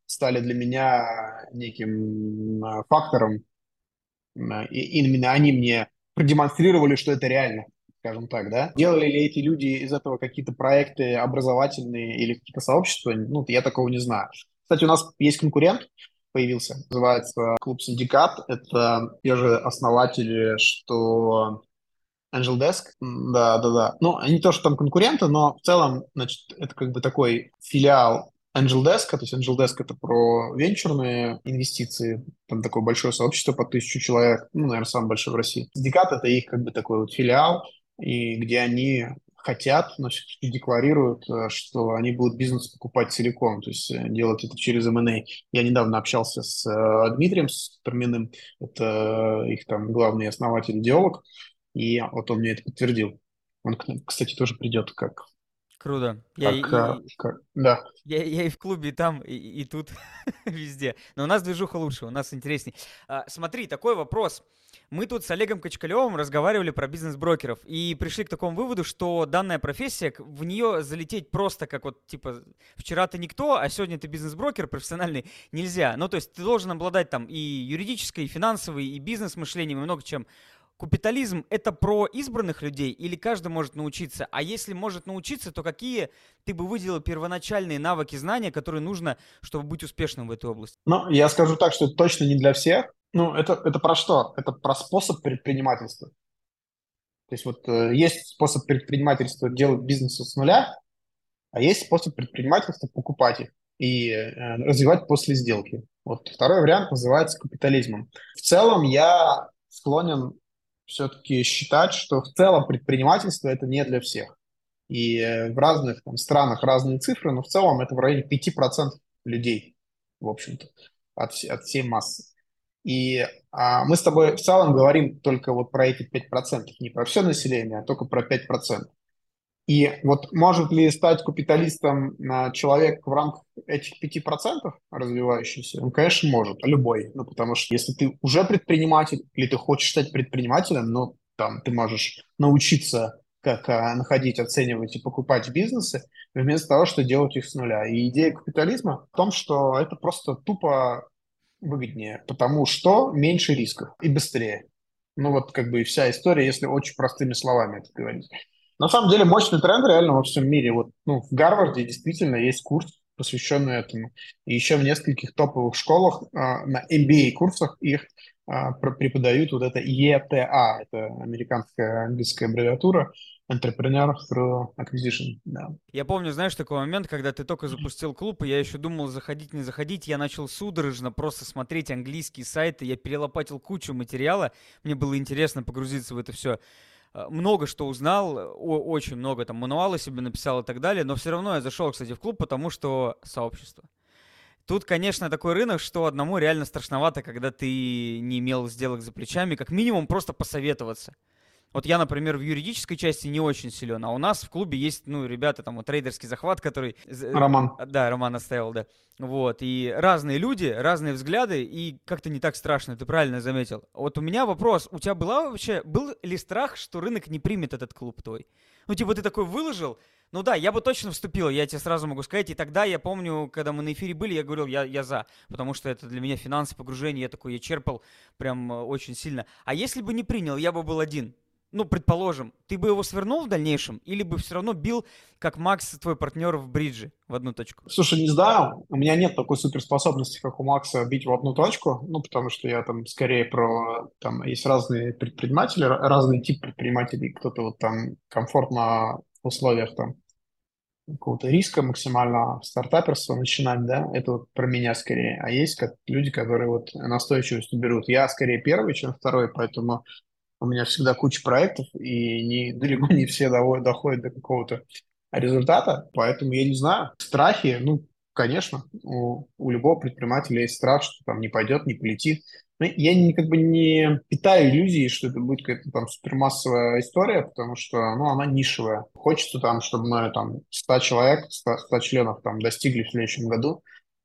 стали для меня неким фактором. И именно они мне продемонстрировали, что это реально скажем так, да. Делали ли эти люди из этого какие-то проекты образовательные или какие-то сообщества? Ну, я такого не знаю. Кстати, у нас есть конкурент, появился, называется Клуб Синдикат. Это те же основатели, что Angel Desk. Да, да, да. Ну, они тоже там конкуренты, но в целом, значит, это как бы такой филиал Angel Desk, то есть Angel Desk это про венчурные инвестиции, там такое большое сообщество по тысячу человек, ну, наверное, самое большое в России. Синдикат это их как бы такой вот филиал, и где они хотят, но декларируют, э, что они будут бизнес покупать целиком, то есть э, делать это через M&A. Я недавно общался с э, Дмитрием с Перминым, это их там главный основатель, идеолог, и вот он мне это подтвердил. Он, кстати, тоже придет как Круто. Я, как, а, и, как, да. Я, я и в клубе, и там, и, и тут, везде. Но у нас движуха лучше, у нас интересней. А, смотри, такой вопрос. Мы тут с Олегом Качкалевым разговаривали про бизнес-брокеров и пришли к такому выводу, что данная профессия, в нее залететь просто как вот, типа, вчера ты никто, а сегодня ты бизнес-брокер профессиональный, нельзя. Ну, то есть ты должен обладать там и юридической, и финансовой, и бизнес-мышлением, и много чем. Капитализм — это про избранных людей или каждый может научиться? А если может научиться, то какие ты бы выделил первоначальные навыки, знания, которые нужно, чтобы быть успешным в этой области? Ну, я скажу так, что это точно не для всех. Ну, это, это про что? Это про способ предпринимательства. То есть вот э, есть способ предпринимательства делать бизнес с нуля, а есть способ предпринимательства покупать их и э, развивать после сделки. Вот второй вариант называется капитализмом. В целом я склонен все-таки считать, что в целом предпринимательство это не для всех. И э, в разных там, странах разные цифры, но в целом это в районе 5% людей, в общем-то, от, от всей массы. И а, мы с тобой в целом говорим только вот про эти 5%, не про все население, а только про 5%. И вот может ли стать капиталистом человек в рамках этих 5% развивающийся? Он, конечно, может, любой. Ну, потому что если ты уже предприниматель или ты хочешь стать предпринимателем, ну, там, ты можешь научиться как а, находить, оценивать и покупать бизнесы, вместо того, что делать их с нуля. И идея капитализма в том, что это просто тупо выгоднее, потому что меньше рисков и быстрее. Ну вот как бы и вся история, если очень простыми словами это говорить. На самом деле мощный тренд реально во всем мире. Вот ну, в Гарварде действительно есть курс, посвященный этому. И еще в нескольких топовых школах э, на MBA-курсах их э, преподают вот это ETA, это американская английская аббревиатура, Entrepreneur through Acquisition, да. Я помню, знаешь, такой момент, когда ты только запустил клуб, и я еще думал, заходить, не заходить. Я начал судорожно просто смотреть английские сайты, я перелопатил кучу материала. Мне было интересно погрузиться в это все. Э, много что узнал, очень много там мануалы себе написал и так далее, но все равно я зашел, кстати, в клуб, потому что сообщество. Тут, конечно, такой рынок, что одному реально страшновато, когда ты не имел сделок за плечами, как минимум просто посоветоваться. Вот я, например, в юридической части не очень силен, а у нас в клубе есть, ну, ребята, там, вот трейдерский захват, который... Роман. Да, Роман оставил, да. Вот, и разные люди, разные взгляды, и как-то не так страшно, ты правильно заметил. Вот у меня вопрос, у тебя была вообще, был ли страх, что рынок не примет этот клуб твой? Ну, типа, ты такой выложил, ну да, я бы точно вступил, я тебе сразу могу сказать. И тогда я помню, когда мы на эфире были, я говорил, я, я за, потому что это для меня финансы, погружение, я такой, я черпал прям э, очень сильно. А если бы не принял, я бы был один ну, предположим, ты бы его свернул в дальнейшем или бы все равно бил, как Макс, твой партнер в бридже, в одну точку? Слушай, не знаю. У меня нет такой суперспособности, как у Макса, бить в одну точку. Ну, потому что я там скорее про... Там есть разные предприниматели, разный тип предпринимателей. Кто-то вот там комфортно в условиях там какого-то риска максимального стартаперства начинать, да, это вот про меня скорее. А есть как люди, которые вот настойчивостью берут. Я скорее первый, чем второй, поэтому у меня всегда куча проектов, и не, далеко не все доходят до какого-то результата, поэтому я не знаю. Страхи, ну, конечно, у, у любого предпринимателя есть страх, что там не пойдет, не полетит. Но я не, как бы не питаю иллюзии, что это будет какая-то там супермассовая история, потому что, ну, она нишевая. Хочется там, чтобы мы там 100 человек, 100, 100 членов там достигли в следующем году.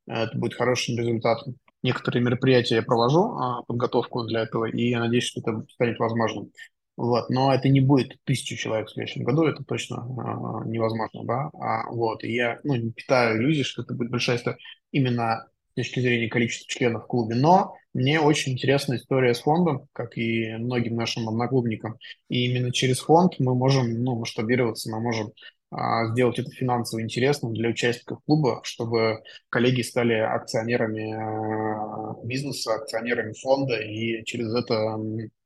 Это будет хорошим результатом. Некоторые мероприятия я провожу, а, подготовку для этого, и я надеюсь, что это станет возможным. Вот, но это не будет тысячу человек в следующем году, это точно э, невозможно, да. А, вот, и я ну, не питаю иллюзий, что это будет большая история именно точки зрения количества членов в клубе. Но мне очень интересна история с фондом, как и многим нашим одноклубникам. И именно через фонд мы можем ну, масштабироваться, мы можем а, сделать это финансово интересным для участников клуба, чтобы коллеги стали акционерами а, бизнеса, акционерами фонда и через это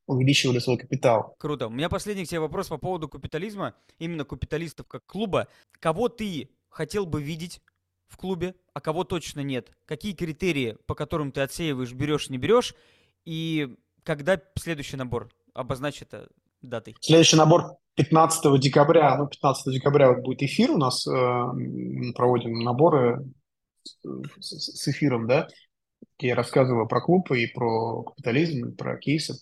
увеличивали свой капитал. Круто. У меня последний к тебе вопрос по поводу капитализма, именно капиталистов как клуба. Кого ты хотел бы видеть в клубе, а кого точно нет? Какие критерии, по которым ты отсеиваешь, берешь, не берешь? И когда следующий набор? Обозначь это датой. Следующий набор 15 декабря. Ну, 15 декабря будет эфир у нас. Э, мы проводим наборы с, эфиром, да. Я рассказываю про клуб и про капитализм, и про кейсы.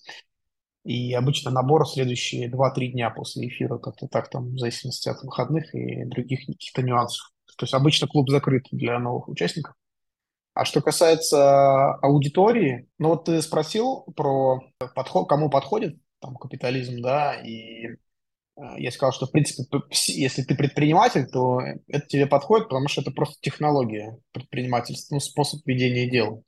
И обычно набор следующие 2-3 дня после эфира, как-то так там, в зависимости от выходных и других каких-то нюансов. То есть обычно клуб закрыт для новых участников. А что касается аудитории, ну вот ты спросил про подход, кому подходит там капитализм, да, и э, я сказал, что, в принципе, если ты предприниматель, то это тебе подходит, потому что это просто технология предпринимательства, ну, способ ведения дел.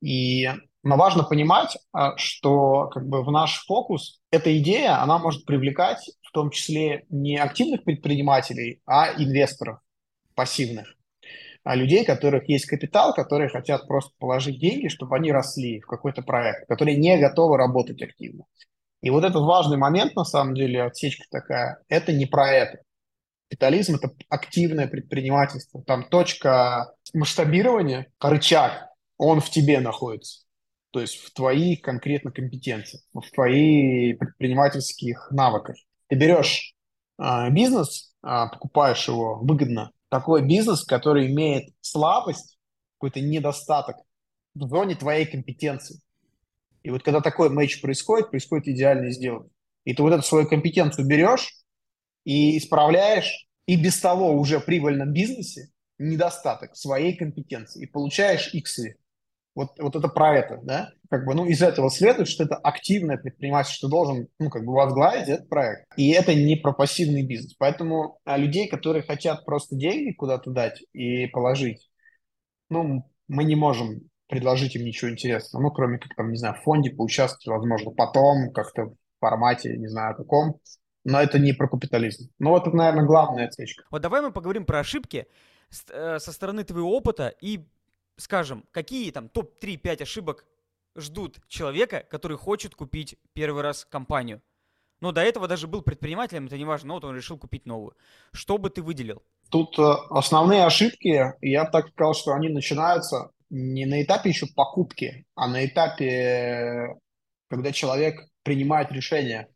И но важно понимать, а, что как бы в наш фокус эта идея, она может привлекать в том числе не активных предпринимателей, а инвесторов пассивных. А людей, у которых есть капитал, которые хотят просто положить деньги, чтобы они росли в какой-то проект, которые не готовы работать активно. И вот этот важный момент, на самом деле, отсечка такая, это не про это. Капитализм – это активное предпринимательство. Там точка масштабирования, рычаг, он в тебе находится то есть в твоих конкретно компетенциях, в твоих предпринимательских навыках. Ты берешь э, бизнес, э, покупаешь его выгодно, такой бизнес, который имеет слабость, какой-то недостаток в зоне твоей компетенции. И вот когда такой матч происходит, происходит идеальная сделка. И ты вот эту свою компетенцию берешь и исправляешь, и без того уже прибыльном бизнесе недостаток своей компетенции, и получаешь иксы. Вот, вот это про это, да? Как бы, ну, из этого следует, что это активное предпринимательство, что должен, ну, как бы возглавить этот проект. И это не про пассивный бизнес. Поэтому а людей, которые хотят просто деньги куда-то дать и положить, ну, мы не можем предложить им ничего интересного, ну, кроме как, там, не знаю, в фонде поучаствовать, возможно, потом как-то в формате, не знаю, каком, но это не про капитализм. Ну, вот это, наверное, главная отсечка. Вот давай мы поговорим про ошибки э, со стороны твоего опыта и скажем, какие там топ-3-5 ошибок ждут человека, который хочет купить первый раз компанию? Но до этого даже был предпринимателем, это не важно, но вот он решил купить новую. Что бы ты выделил? Тут э, основные ошибки, я так сказал, что они начинаются не на этапе еще покупки, а на этапе, когда человек принимает решение.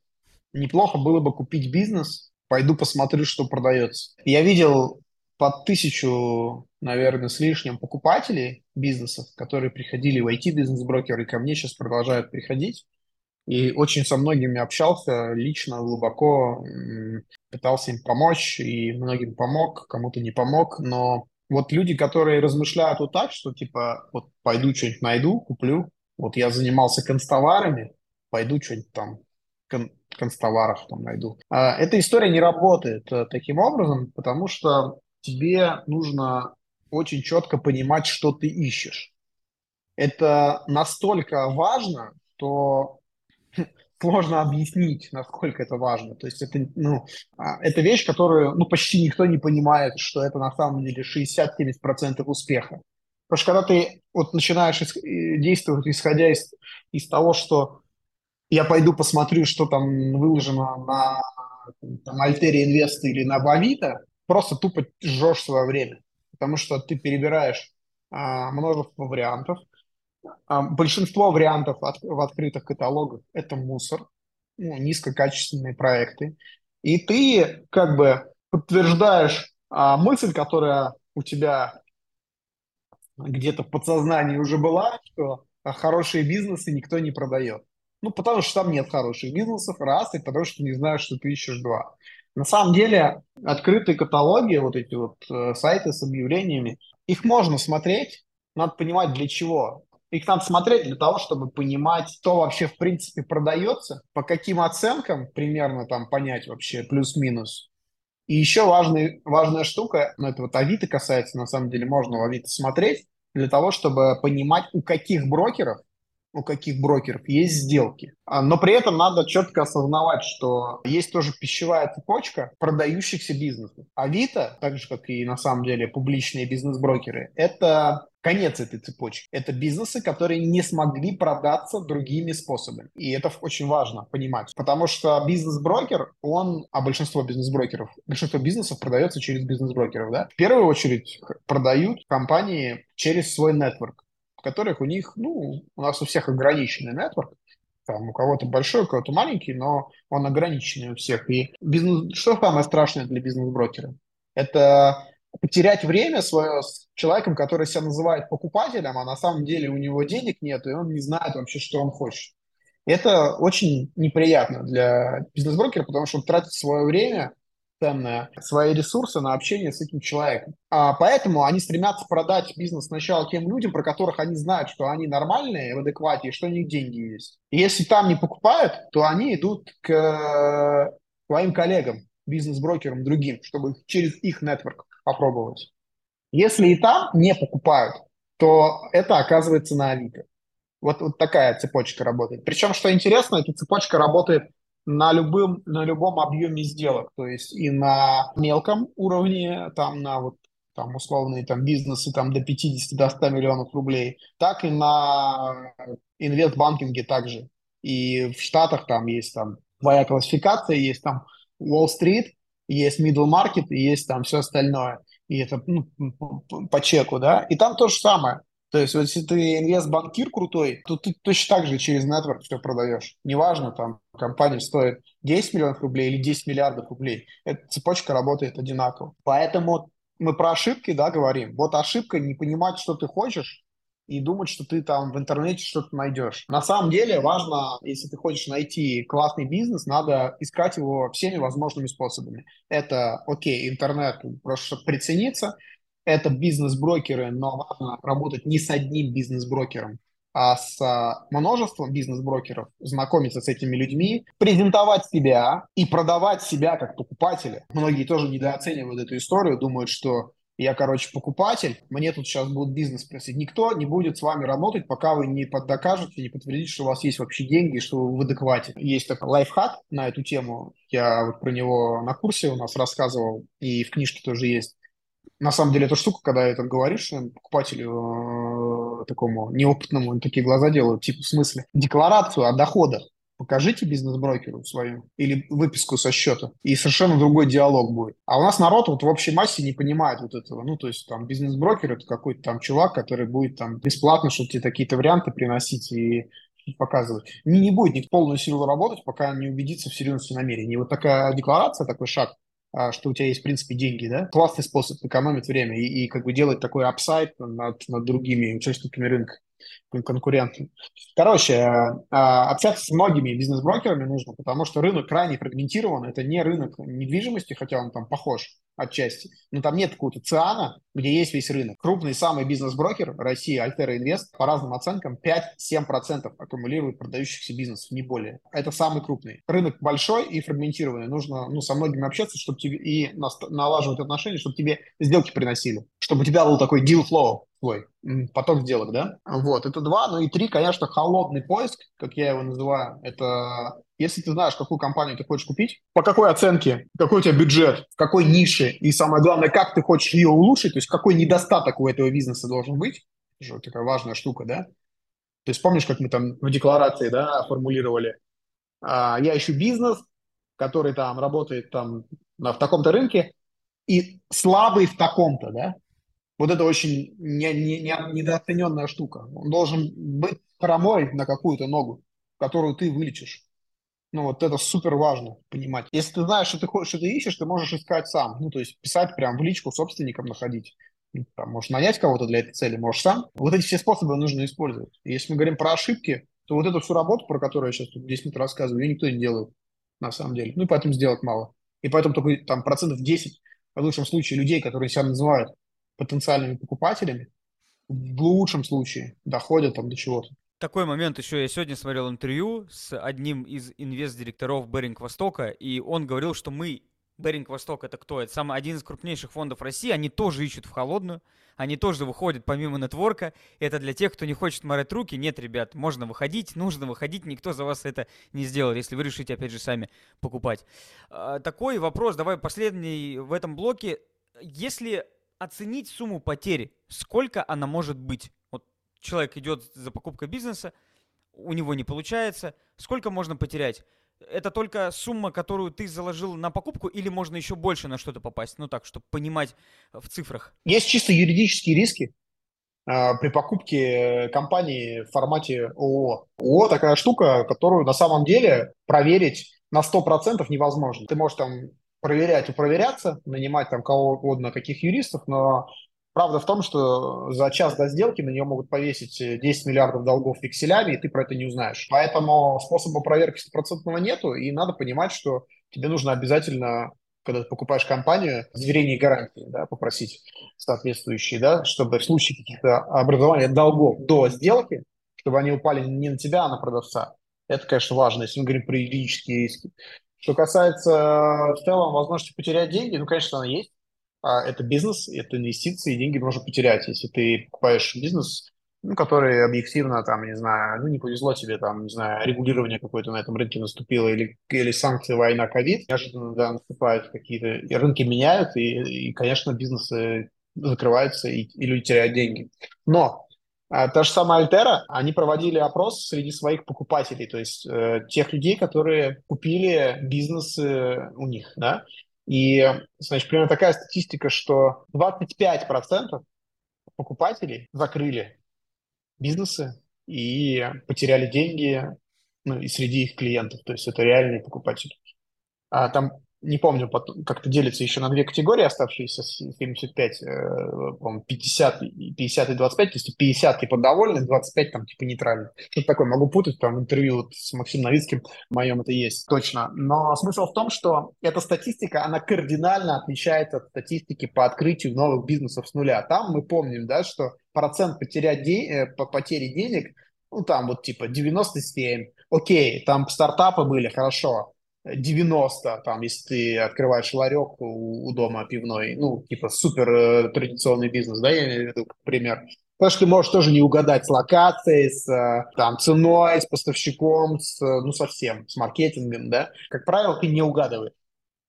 Неплохо было бы купить бизнес, пойду посмотрю, что продается. Я видел под тысячу, наверное, с лишним покупателей бизнесов, которые приходили в IT-бизнес-брокеры, ко мне сейчас продолжают приходить. И очень со многими общался лично, глубоко, пытался им помочь, и многим помог, кому-то не помог, но вот люди, которые размышляют вот так, что типа, вот пойду что-нибудь найду, куплю, вот я занимался констоварами, пойду что-нибудь там кон констоваров там найду. А, эта история не работает э, таким образом, потому что тебе нужно очень четко понимать, что ты ищешь. Это настолько важно, что сложно объяснить, насколько это важно. То есть это, ну, а, это вещь, которую ну, почти никто не понимает, что это на самом деле 60-70% успеха. Потому что когда ты вот начинаешь действовать, исходя из, из того, что я пойду посмотрю, что там выложено на там, Альтере Инвест или на Бавита, просто тупо жжешь свое время, потому что ты перебираешь а, множество вариантов. А, большинство вариантов от, в открытых каталогах – это мусор, ну, низкокачественные проекты. И ты как бы подтверждаешь а, мысль, которая у тебя где-то в подсознании уже была, что хорошие бизнесы никто не продает. Ну, потому что там нет хороших бизнесов, раз, и потому что не знаешь, что ты ищешь, два. На самом деле, открытые каталоги, вот эти вот э, сайты с объявлениями, их можно смотреть, надо понимать для чего. Их надо смотреть для того, чтобы понимать, что вообще в принципе продается, по каким оценкам примерно там понять вообще плюс-минус. И еще важный, важная штука, ну это вот Авито касается, на самом деле можно в Авито смотреть, для того, чтобы понимать, у каких брокеров у каких брокеров есть сделки. А, но при этом надо четко осознавать, что есть тоже пищевая цепочка продающихся бизнесов. Авито, так же, как и на самом деле публичные бизнес-брокеры, это конец этой цепочки. Это бизнесы, которые не смогли продаться другими способами. И это очень важно понимать. Потому что бизнес-брокер, он, а большинство бизнес-брокеров, большинство бизнесов продается через бизнес-брокеров, да? В первую очередь продают компании через свой нетворк в которых у них, ну, у нас у всех ограниченный нетворк, там у кого-то большой, у кого-то маленький, но он ограниченный у всех. И бизнес, что самое страшное для бизнес-брокера? Это потерять время свое с человеком, который себя называет покупателем, а на самом деле у него денег нет, и он не знает вообще, что он хочет. Это очень неприятно для бизнес-брокера, потому что он тратит свое время ценное, свои ресурсы на общение с этим человеком. А поэтому они стремятся продать бизнес сначала тем людям, про которых они знают, что они нормальные, в адеквате, и что у них деньги есть. И если там не покупают, то они идут к своим коллегам, бизнес-брокерам другим, чтобы через их нетворк попробовать. Если и там не покупают, то это оказывается на Авито. Вот, вот такая цепочка работает. Причем, что интересно, эта цепочка работает на, любым, на любом объеме сделок, то есть и на мелком уровне, там на вот там условные там бизнесы там до 50 до 100 миллионов рублей, так и на инвестбанкинге также. И в Штатах там есть там твоя классификация, есть там Wall-Street, есть middle market есть там все остальное. И это ну, по чеку, да. И там то же самое. То есть, вот если ты инвест-банкир крутой, то ты точно так же через нетворк все продаешь. Неважно, там компания стоит 10 миллионов рублей или 10 миллиардов рублей. Эта цепочка работает одинаково. Поэтому мы про ошибки, да, говорим. Вот ошибка не понимать, что ты хочешь, и думать, что ты там в интернете что-то найдешь. На самом деле важно, если ты хочешь найти классный бизнес, надо искать его всеми возможными способами. Это, окей, интернет, просто чтобы прицениться, это бизнес-брокеры, но важно работать не с одним бизнес-брокером, а с а, множеством бизнес-брокеров, знакомиться с этими людьми, презентовать себя и продавать себя как покупателя. Многие тоже недооценивают эту историю, думают, что я, короче, покупатель, мне тут сейчас будут бизнес просить. Никто не будет с вами работать, пока вы не докажете, не подтвердите, что у вас есть вообще деньги, что вы в адеквате. Есть такой лайфхак на эту тему. Я вот про него на курсе у нас рассказывал, и в книжке тоже есть на самом деле, эта штука, когда это говоришь покупателю э, такому неопытному, они такие глаза делают, типа, в смысле, декларацию о доходах покажите бизнес-брокеру свою или выписку со счета, и совершенно другой диалог будет. А у нас народ вот в общей массе не понимает вот этого. Ну, то есть там бизнес-брокер – это какой-то там чувак, который будет там бесплатно что-то тебе какие-то варианты приносить и показывать. Не, не будет ни в полную силу работать, пока не убедится в серьезности намерений. Вот такая декларация, такой шаг, что у тебя есть, в принципе, деньги, да, классный способ экономить время и, и как бы делать такой upside над, над другими участниками рынка конкурентам. Короче, а, общаться с многими бизнес-брокерами нужно, потому что рынок крайне фрагментирован. Это не рынок недвижимости, хотя он там похож отчасти. Но там нет какого-то циана, где есть весь рынок. Крупный самый бизнес-брокер России, Альтера Инвест, по разным оценкам 5-7% аккумулирует продающихся бизнесов, не более. Это самый крупный. Рынок большой и фрагментированный. Нужно ну, со многими общаться чтобы тебе, и налаживать отношения, чтобы тебе сделки приносили. Чтобы у тебя был такой deal flow свой поток сделок, да? Вот, это два. Ну и три, конечно, холодный поиск, как я его называю. Это если ты знаешь, какую компанию ты хочешь купить, по какой оценке, какой у тебя бюджет, в какой нише, и самое главное, как ты хочешь ее улучшить, то есть какой недостаток у этого бизнеса должен быть, это же такая важная штука, да? То есть помнишь, как мы там в декларации, да, формулировали, а, я ищу бизнес, который там работает там в таком-то рынке, и слабый в таком-то, да? Вот это очень не, не, не, недооцененная штука. Он должен быть хромой на какую-то ногу, которую ты вылечишь. Ну, вот это супер важно понимать. Если ты знаешь, что ты хочешь, что ты ищешь, ты можешь искать сам. Ну, то есть писать прям в личку собственникам находить. Ну, там, можешь нанять кого-то для этой цели, можешь сам. Вот эти все способы нужно использовать. И если мы говорим про ошибки, то вот эту всю работу, про которую я сейчас тут 10 минут рассказываю, ее никто не делает на самом деле. Ну, и поэтому сделать мало. И поэтому только там процентов 10, в лучшем случае, людей, которые себя называют потенциальными покупателями, в лучшем случае доходят там до чего-то. Такой момент еще. Я сегодня смотрел интервью с одним из инвест-директоров Беринг Востока, и он говорил, что мы Беринг Восток это кто? Это самый один из крупнейших фондов России. Они тоже ищут в холодную. Они тоже выходят помимо нетворка. Это для тех, кто не хочет морать руки. Нет, ребят, можно выходить, нужно выходить. Никто за вас это не сделает, если вы решите, опять же, сами покупать. А, такой вопрос, давай последний в этом блоке. Если оценить сумму потери, сколько она может быть? Человек идет за покупкой бизнеса, у него не получается. Сколько можно потерять? это только сумма, которую ты заложил на покупку, или можно еще больше на что-то попасть? Ну так, чтобы понимать в цифрах. Есть чисто юридические риски э, при покупке компании в формате ООО. ООО такая штука, которую на самом деле проверить на 100% невозможно. Ты можешь там проверять и проверяться, нанимать там кого угодно, каких юристов, но Правда в том, что за час до сделки на нее могут повесить 10 миллиардов долгов векселями, и ты про это не узнаешь. Поэтому способа проверки стопроцентного нету, и надо понимать, что тебе нужно обязательно, когда ты покупаешь компанию, заверение гарантии да, попросить соответствующие, да, чтобы в случае каких-то образования долгов до сделки, чтобы они упали не на тебя, а на продавца. Это, конечно, важно, если мы говорим про юридические риски. Что касается в целом возможности потерять деньги, ну, конечно, она есть а это бизнес, это инвестиции, и деньги можно потерять. Если ты покупаешь бизнес, ну, который объективно, там, не знаю, ну, не повезло тебе, там, не знаю, регулирование какое-то на этом рынке наступило, или, или санкции, война, ковид, неожиданно, да, наступают какие-то, и рынки меняют, и, и конечно, бизнесы закрываются, и, и люди теряют деньги. Но а, та же самая Альтера, они проводили опрос среди своих покупателей, то есть э, тех людей, которые купили бизнесы у них, да, и, значит, примерно такая статистика, что 25% покупателей закрыли бизнесы и потеряли деньги ну, и среди их клиентов. То есть это реальные покупатели. А там не помню, как-то делится еще на две категории оставшиеся, 75, 50, 50 и 25, то есть 50 типа довольны, 25 там типа нейтральны. Что-то такое, могу путать, там интервью вот с Максимом Новицким, в моем это есть, точно. Но смысл в том, что эта статистика, она кардинально отличается от статистики по открытию новых бизнесов с нуля. Там мы помним, да, что процент потерять день, э, по потери денег, ну там вот типа 97, окей, там стартапы были, хорошо, 90, там, если ты открываешь ларек у, у дома пивной, ну, типа супер э, традиционный бизнес, да, я имею в виду, как пример. Потому что ты можешь тоже не угадать с локацией, с э, там, ценой, с поставщиком, с, ну, совсем, с маркетингом, да. Как правило, ты не угадываешь.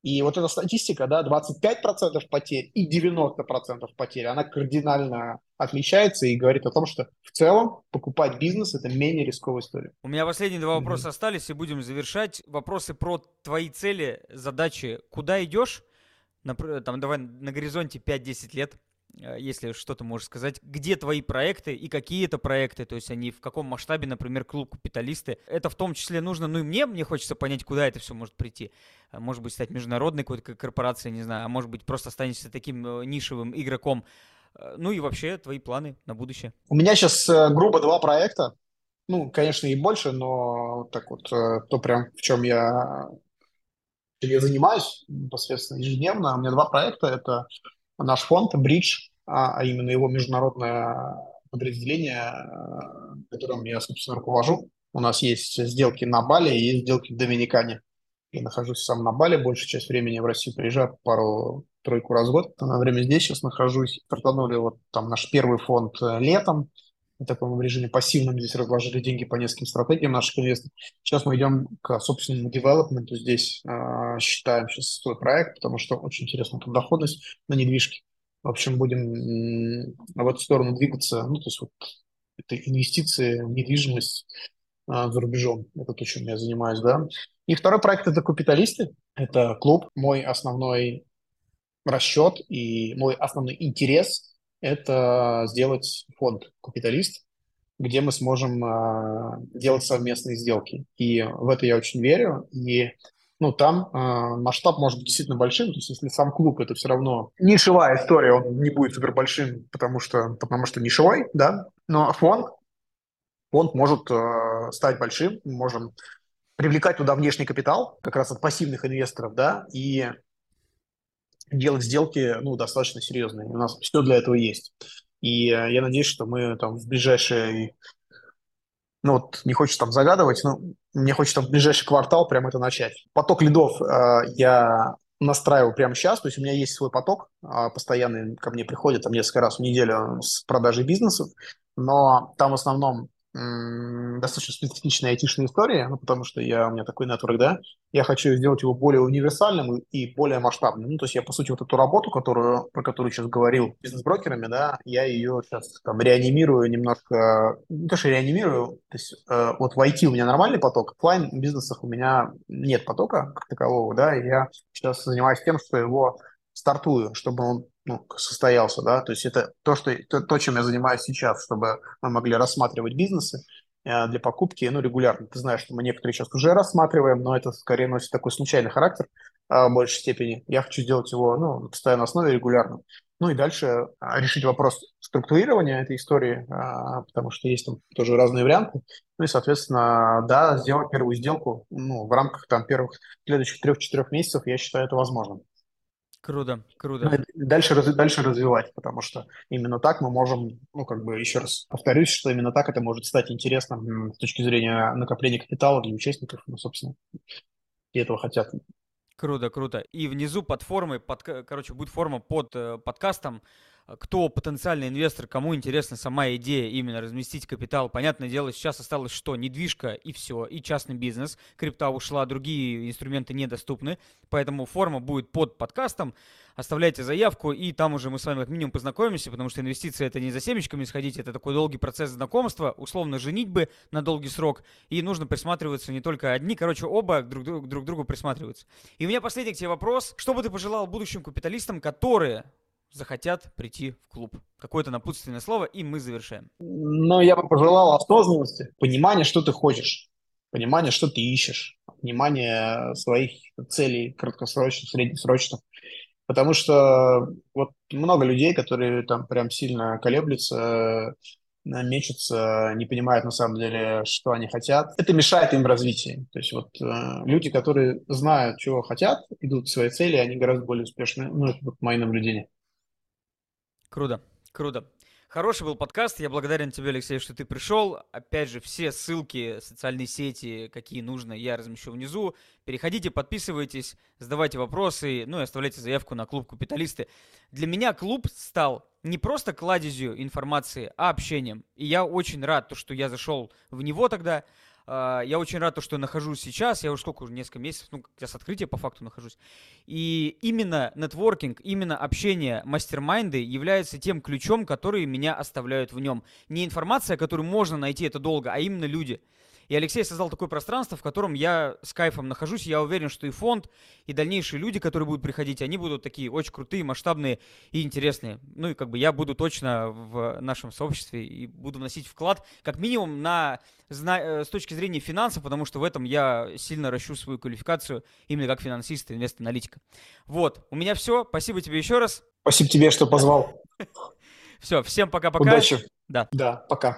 И вот эта статистика, да, 25% потерь и 90% потерь, она кардинально отличается и говорит о том, что в целом покупать бизнес – это менее рисковая история. У меня последние два вопроса mm-hmm. остались, и будем завершать. Вопросы про твои цели, задачи. Куда идешь? там, давай на горизонте 5-10 лет. Э, если что-то можешь сказать, где твои проекты и какие это проекты, то есть они в каком масштабе, например, клуб капиталисты. Это в том числе нужно, ну и мне, мне хочется понять, куда это все может прийти. Э, может быть, стать международной какой-то корпорацией, не знаю, а может быть, просто останешься таким э, нишевым игроком. Ну и вообще твои планы на будущее. У меня сейчас грубо два проекта. Ну, конечно, и больше, но так вот, то прям в чем я, я занимаюсь непосредственно ежедневно. У меня два проекта. Это наш фонд Bridge, а, а именно его международное подразделение, которым я, собственно, руковожу. У нас есть сделки на Бали и есть сделки в Доминикане. Я нахожусь сам на Бали, большую часть времени в Россию приезжаю пару-тройку раз в год. На время здесь сейчас нахожусь. Стартанули вот там наш первый фонд э, летом. В таком режиме пассивном здесь разложили деньги по нескольким стратегиям наших инвесторов. Сейчас мы идем к собственному девелопменту. Здесь э, считаем сейчас свой проект, потому что очень интересна тут доходность на недвижке. В общем, будем в эту сторону двигаться. Ну, то есть вот это инвестиции в недвижимость а, за рубежом. Это то, чем я занимаюсь, да. И второй проект – это «Капиталисты». Это клуб. Мой основной расчет и мой основной интерес – это сделать фонд «Капиталист», где мы сможем э, делать совместные сделки. И в это я очень верю. И ну, там э, масштаб может быть действительно большим. То есть, если сам клуб это все равно нишевая история, он не будет супер большим, потому что, потому что нишевой, да. Но фонд, фонд может э, стать большим. Мы можем привлекать туда внешний капитал, как раз от пассивных инвесторов, да, и делать сделки, ну, достаточно серьезные. У нас все для этого есть. И э, я надеюсь, что мы там в ближайшие, ну вот не хочется там загадывать, но мне хочется в ближайший квартал прямо это начать. Поток лидов э, я настраиваю прямо сейчас, то есть у меня есть свой поток, э, постоянный ко мне приходит там несколько раз в неделю с продажей бизнесов, но там в основном достаточно специфичная айтишная история, ну, потому что я, у меня такой нетворк, да, я хочу сделать его более универсальным и более масштабным. Ну, то есть я, по сути, вот эту работу, которую, про которую сейчас говорил бизнес-брокерами, да, я ее сейчас там реанимирую немножко, не то, что реанимирую, то есть э, вот в IT у меня нормальный поток, в офлайн бизнесах у меня нет потока как такового, да, и я сейчас занимаюсь тем, что его стартую, чтобы он ну, состоялся, да, то есть это то, что, то, то, чем я занимаюсь сейчас, чтобы мы могли рассматривать бизнесы э, для покупки, ну, регулярно. Ты знаешь, что мы некоторые сейчас уже рассматриваем, но это скорее носит такой случайный характер э, в большей степени. Я хочу сделать его, ну, на постоянной основе регулярно. Ну и дальше э, решить вопрос структурирования этой истории, э, потому что есть там тоже разные варианты. Ну и, соответственно, да, сделать первую сделку ну, в рамках там первых следующих трех-четырех месяцев, я считаю это возможным. Круто, круто. Ну, дальше, дальше развивать, потому что именно так мы можем, ну, как бы, еще раз повторюсь, что именно так это может стать интересным с точки зрения накопления капитала для участников, ну, собственно, и этого хотят. Круто, круто. И внизу под формой, под, короче, будет форма под э, подкастом, кто потенциальный инвестор, кому интересна сама идея именно разместить капитал. Понятное дело, сейчас осталось что? Недвижка и все, и частный бизнес. Крипта ушла, другие инструменты недоступны, поэтому форма будет под подкастом. Оставляйте заявку, и там уже мы с вами как минимум познакомимся, потому что инвестиции это не за семечками сходить, это такой долгий процесс знакомства, условно женить бы на долгий срок, и нужно присматриваться не только одни, короче, оба друг, друг, друг другу присматриваются. И у меня последний к тебе вопрос. Что бы ты пожелал будущим капиталистам, которые захотят прийти в клуб. Какое-то напутственное слово, и мы завершаем. Ну, я бы пожелал осознанности, понимания, что ты хочешь, понимания, что ты ищешь, понимания своих целей краткосрочных, среднесрочных. Потому что вот много людей, которые там прям сильно колеблются, мечутся, не понимают на самом деле, что они хотят. Это мешает им в развитии. То есть вот э, люди, которые знают, чего хотят, идут к своей цели, они гораздо более успешны. Ну, это вот мои наблюдения. Круто, круто. Хороший был подкаст. Я благодарен тебе, Алексей, что ты пришел. Опять же, все ссылки, социальные сети, какие нужно, я размещу внизу. Переходите, подписывайтесь, задавайте вопросы, ну и оставляйте заявку на клуб Капиталисты. Для меня клуб стал не просто кладезью информации, а общением. И я очень рад, то, что я зашел в него тогда. А, я очень рад, что нахожусь сейчас. Я уже сколько, уже несколько месяцев, ну, я с открытия по факту нахожусь. И именно нетворкинг, именно общение мастер-майнды является тем ключом, который меня оставляют в нем. Не информация, которую можно найти, это долго, а именно люди. И Алексей создал такое пространство, в котором я с кайфом нахожусь. Я уверен, что и фонд, и дальнейшие люди, которые будут приходить, они будут такие очень крутые, масштабные и интересные. Ну и как бы я буду точно в нашем сообществе и буду вносить вклад, как минимум, на, э, с точки зрения финансов, потому что в этом я сильно ращу свою квалификацию именно как финансист и инвест-аналитика. Вот, у меня все. Спасибо тебе еще раз. Спасибо тебе, что позвал. Все, всем пока-пока. Удачи. Да. Да, пока.